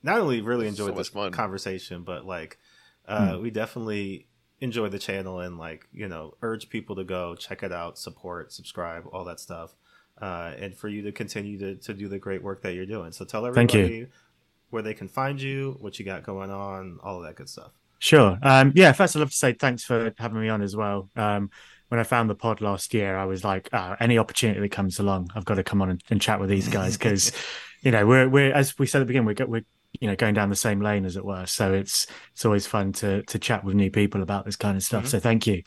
not only really enjoyed much this fun. conversation, but like uh, we definitely enjoy the channel and like you know urge people to go check it out, support, subscribe, all that stuff, uh, and for you to continue to, to do the great work that you're doing. So tell Thank you. everybody where they can find you, what you got going on, all of that good stuff. Sure. Um, yeah, first I'd love to say thanks for having me on as well. Um, when I found the pod last year, I was like, oh, any opportunity that comes along, I've got to come on and, and chat with these guys because, you know, we're we're as we said at the beginning, we're we're you know going down the same lane as it were. So it's it's always fun to to chat with new people about this kind of stuff. Mhm. So thank you.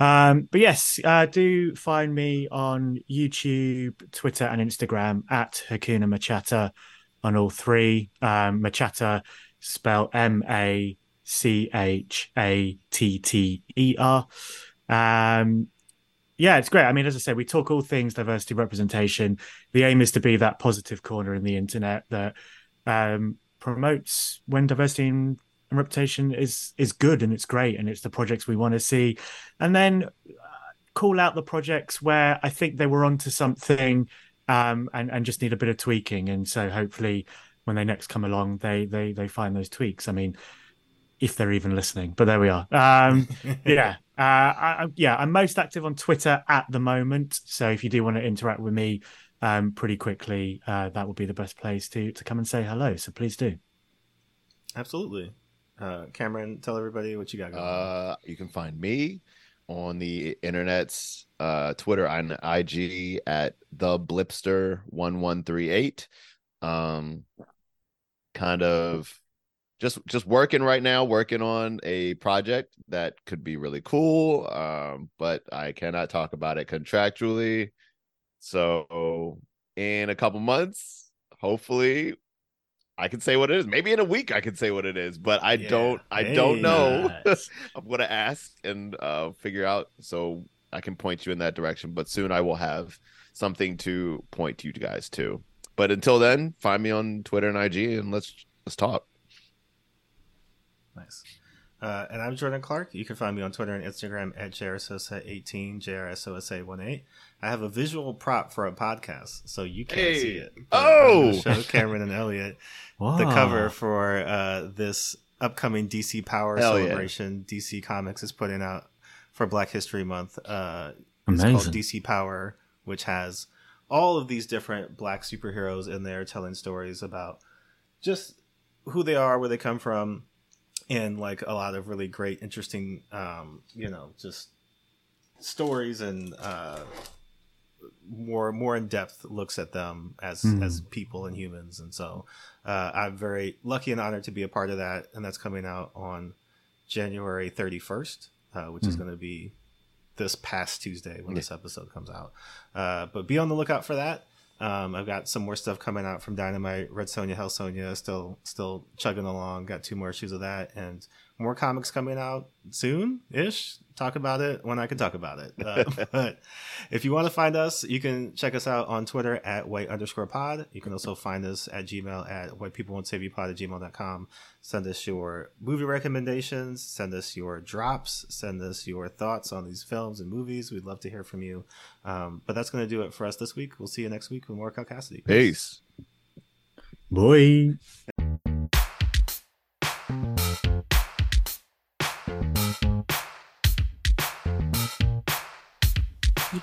Um, but yes, uh, do find me on YouTube, Twitter, and Instagram at Hakuna MaChatter on all three. Um, MaChatter spell M A C H A T T E R. Um, yeah, it's great. I mean, as I said, we talk all things diversity representation. The aim is to be that positive corner in the internet that um, promotes when diversity and and reputation is is good and it's great and it's the projects we want to see, and then uh, call out the projects where I think they were onto something um, and and just need a bit of tweaking. And so hopefully, when they next come along, they they they find those tweaks. I mean, if they're even listening, but there we are. Um, yeah, uh, I, I- yeah, I'm most active on Twitter at the moment. So if you do want to interact with me um, pretty quickly, uh, that would be the best place to to come and say hello. So please do. Absolutely. Uh, Cameron, tell everybody what you got going on. Uh, you can find me on the internet's uh, Twitter and IG at the Blipster one one three eight. Um, kind of just just working right now, working on a project that could be really cool. Um, but I cannot talk about it contractually. So in a couple months, hopefully. I can say what it is. Maybe in a week I can say what it is, but I Yeah. don't. I Hey. don't know. Nice. I'm gonna ask and uh, figure out so I can point you in that direction. But soon I will have something to point you guys to. But until then, find me on Twitter and IG and let's let's talk. Nice. Uh, and I'm Jordan Clark. You can find me on Twitter and Instagram at JRSOSA18, JRSOSA18. I have a visual prop for a podcast, so you can't Hey. see it. Oh! gonna show Cameron and Elliot the cover for uh, this upcoming DC Power Hell yeah. celebration DC Comics is putting out for Black History Month. Uh, it's called Amazing. DC Power, which has all of these different black superheroes in there telling stories about just who they are, where they come from, and like a lot of really great, interesting, um, you know, just stories and uh, more more in depth looks at them as Hmm. as people and humans. And so uh, I'm very lucky and honored to be a part of that, and that's coming out on January 31st, uh, which is Hmm. going to be this past Tuesday when Yeah. this episode comes out. Uh, but be on the lookout for that. Um, I've got some more stuff coming out from Dynamite, Red Sonja, Hell Sonja, still still chugging along. Got two more issues of that, and more comics coming out soon ish. Talk about it when I can talk about it. Uh, but if you want to find us, you can check us out on Twitter at white underscore pod. You can also find us at Gmail at white people won't save you pod at gmail.com. Send us your movie recommendations, send us your drops, send us your thoughts on these films and movies. We'd love to hear from you. Um, but that's going to do it for us this week. We'll see you next week with more caucasity. Peace. Boy.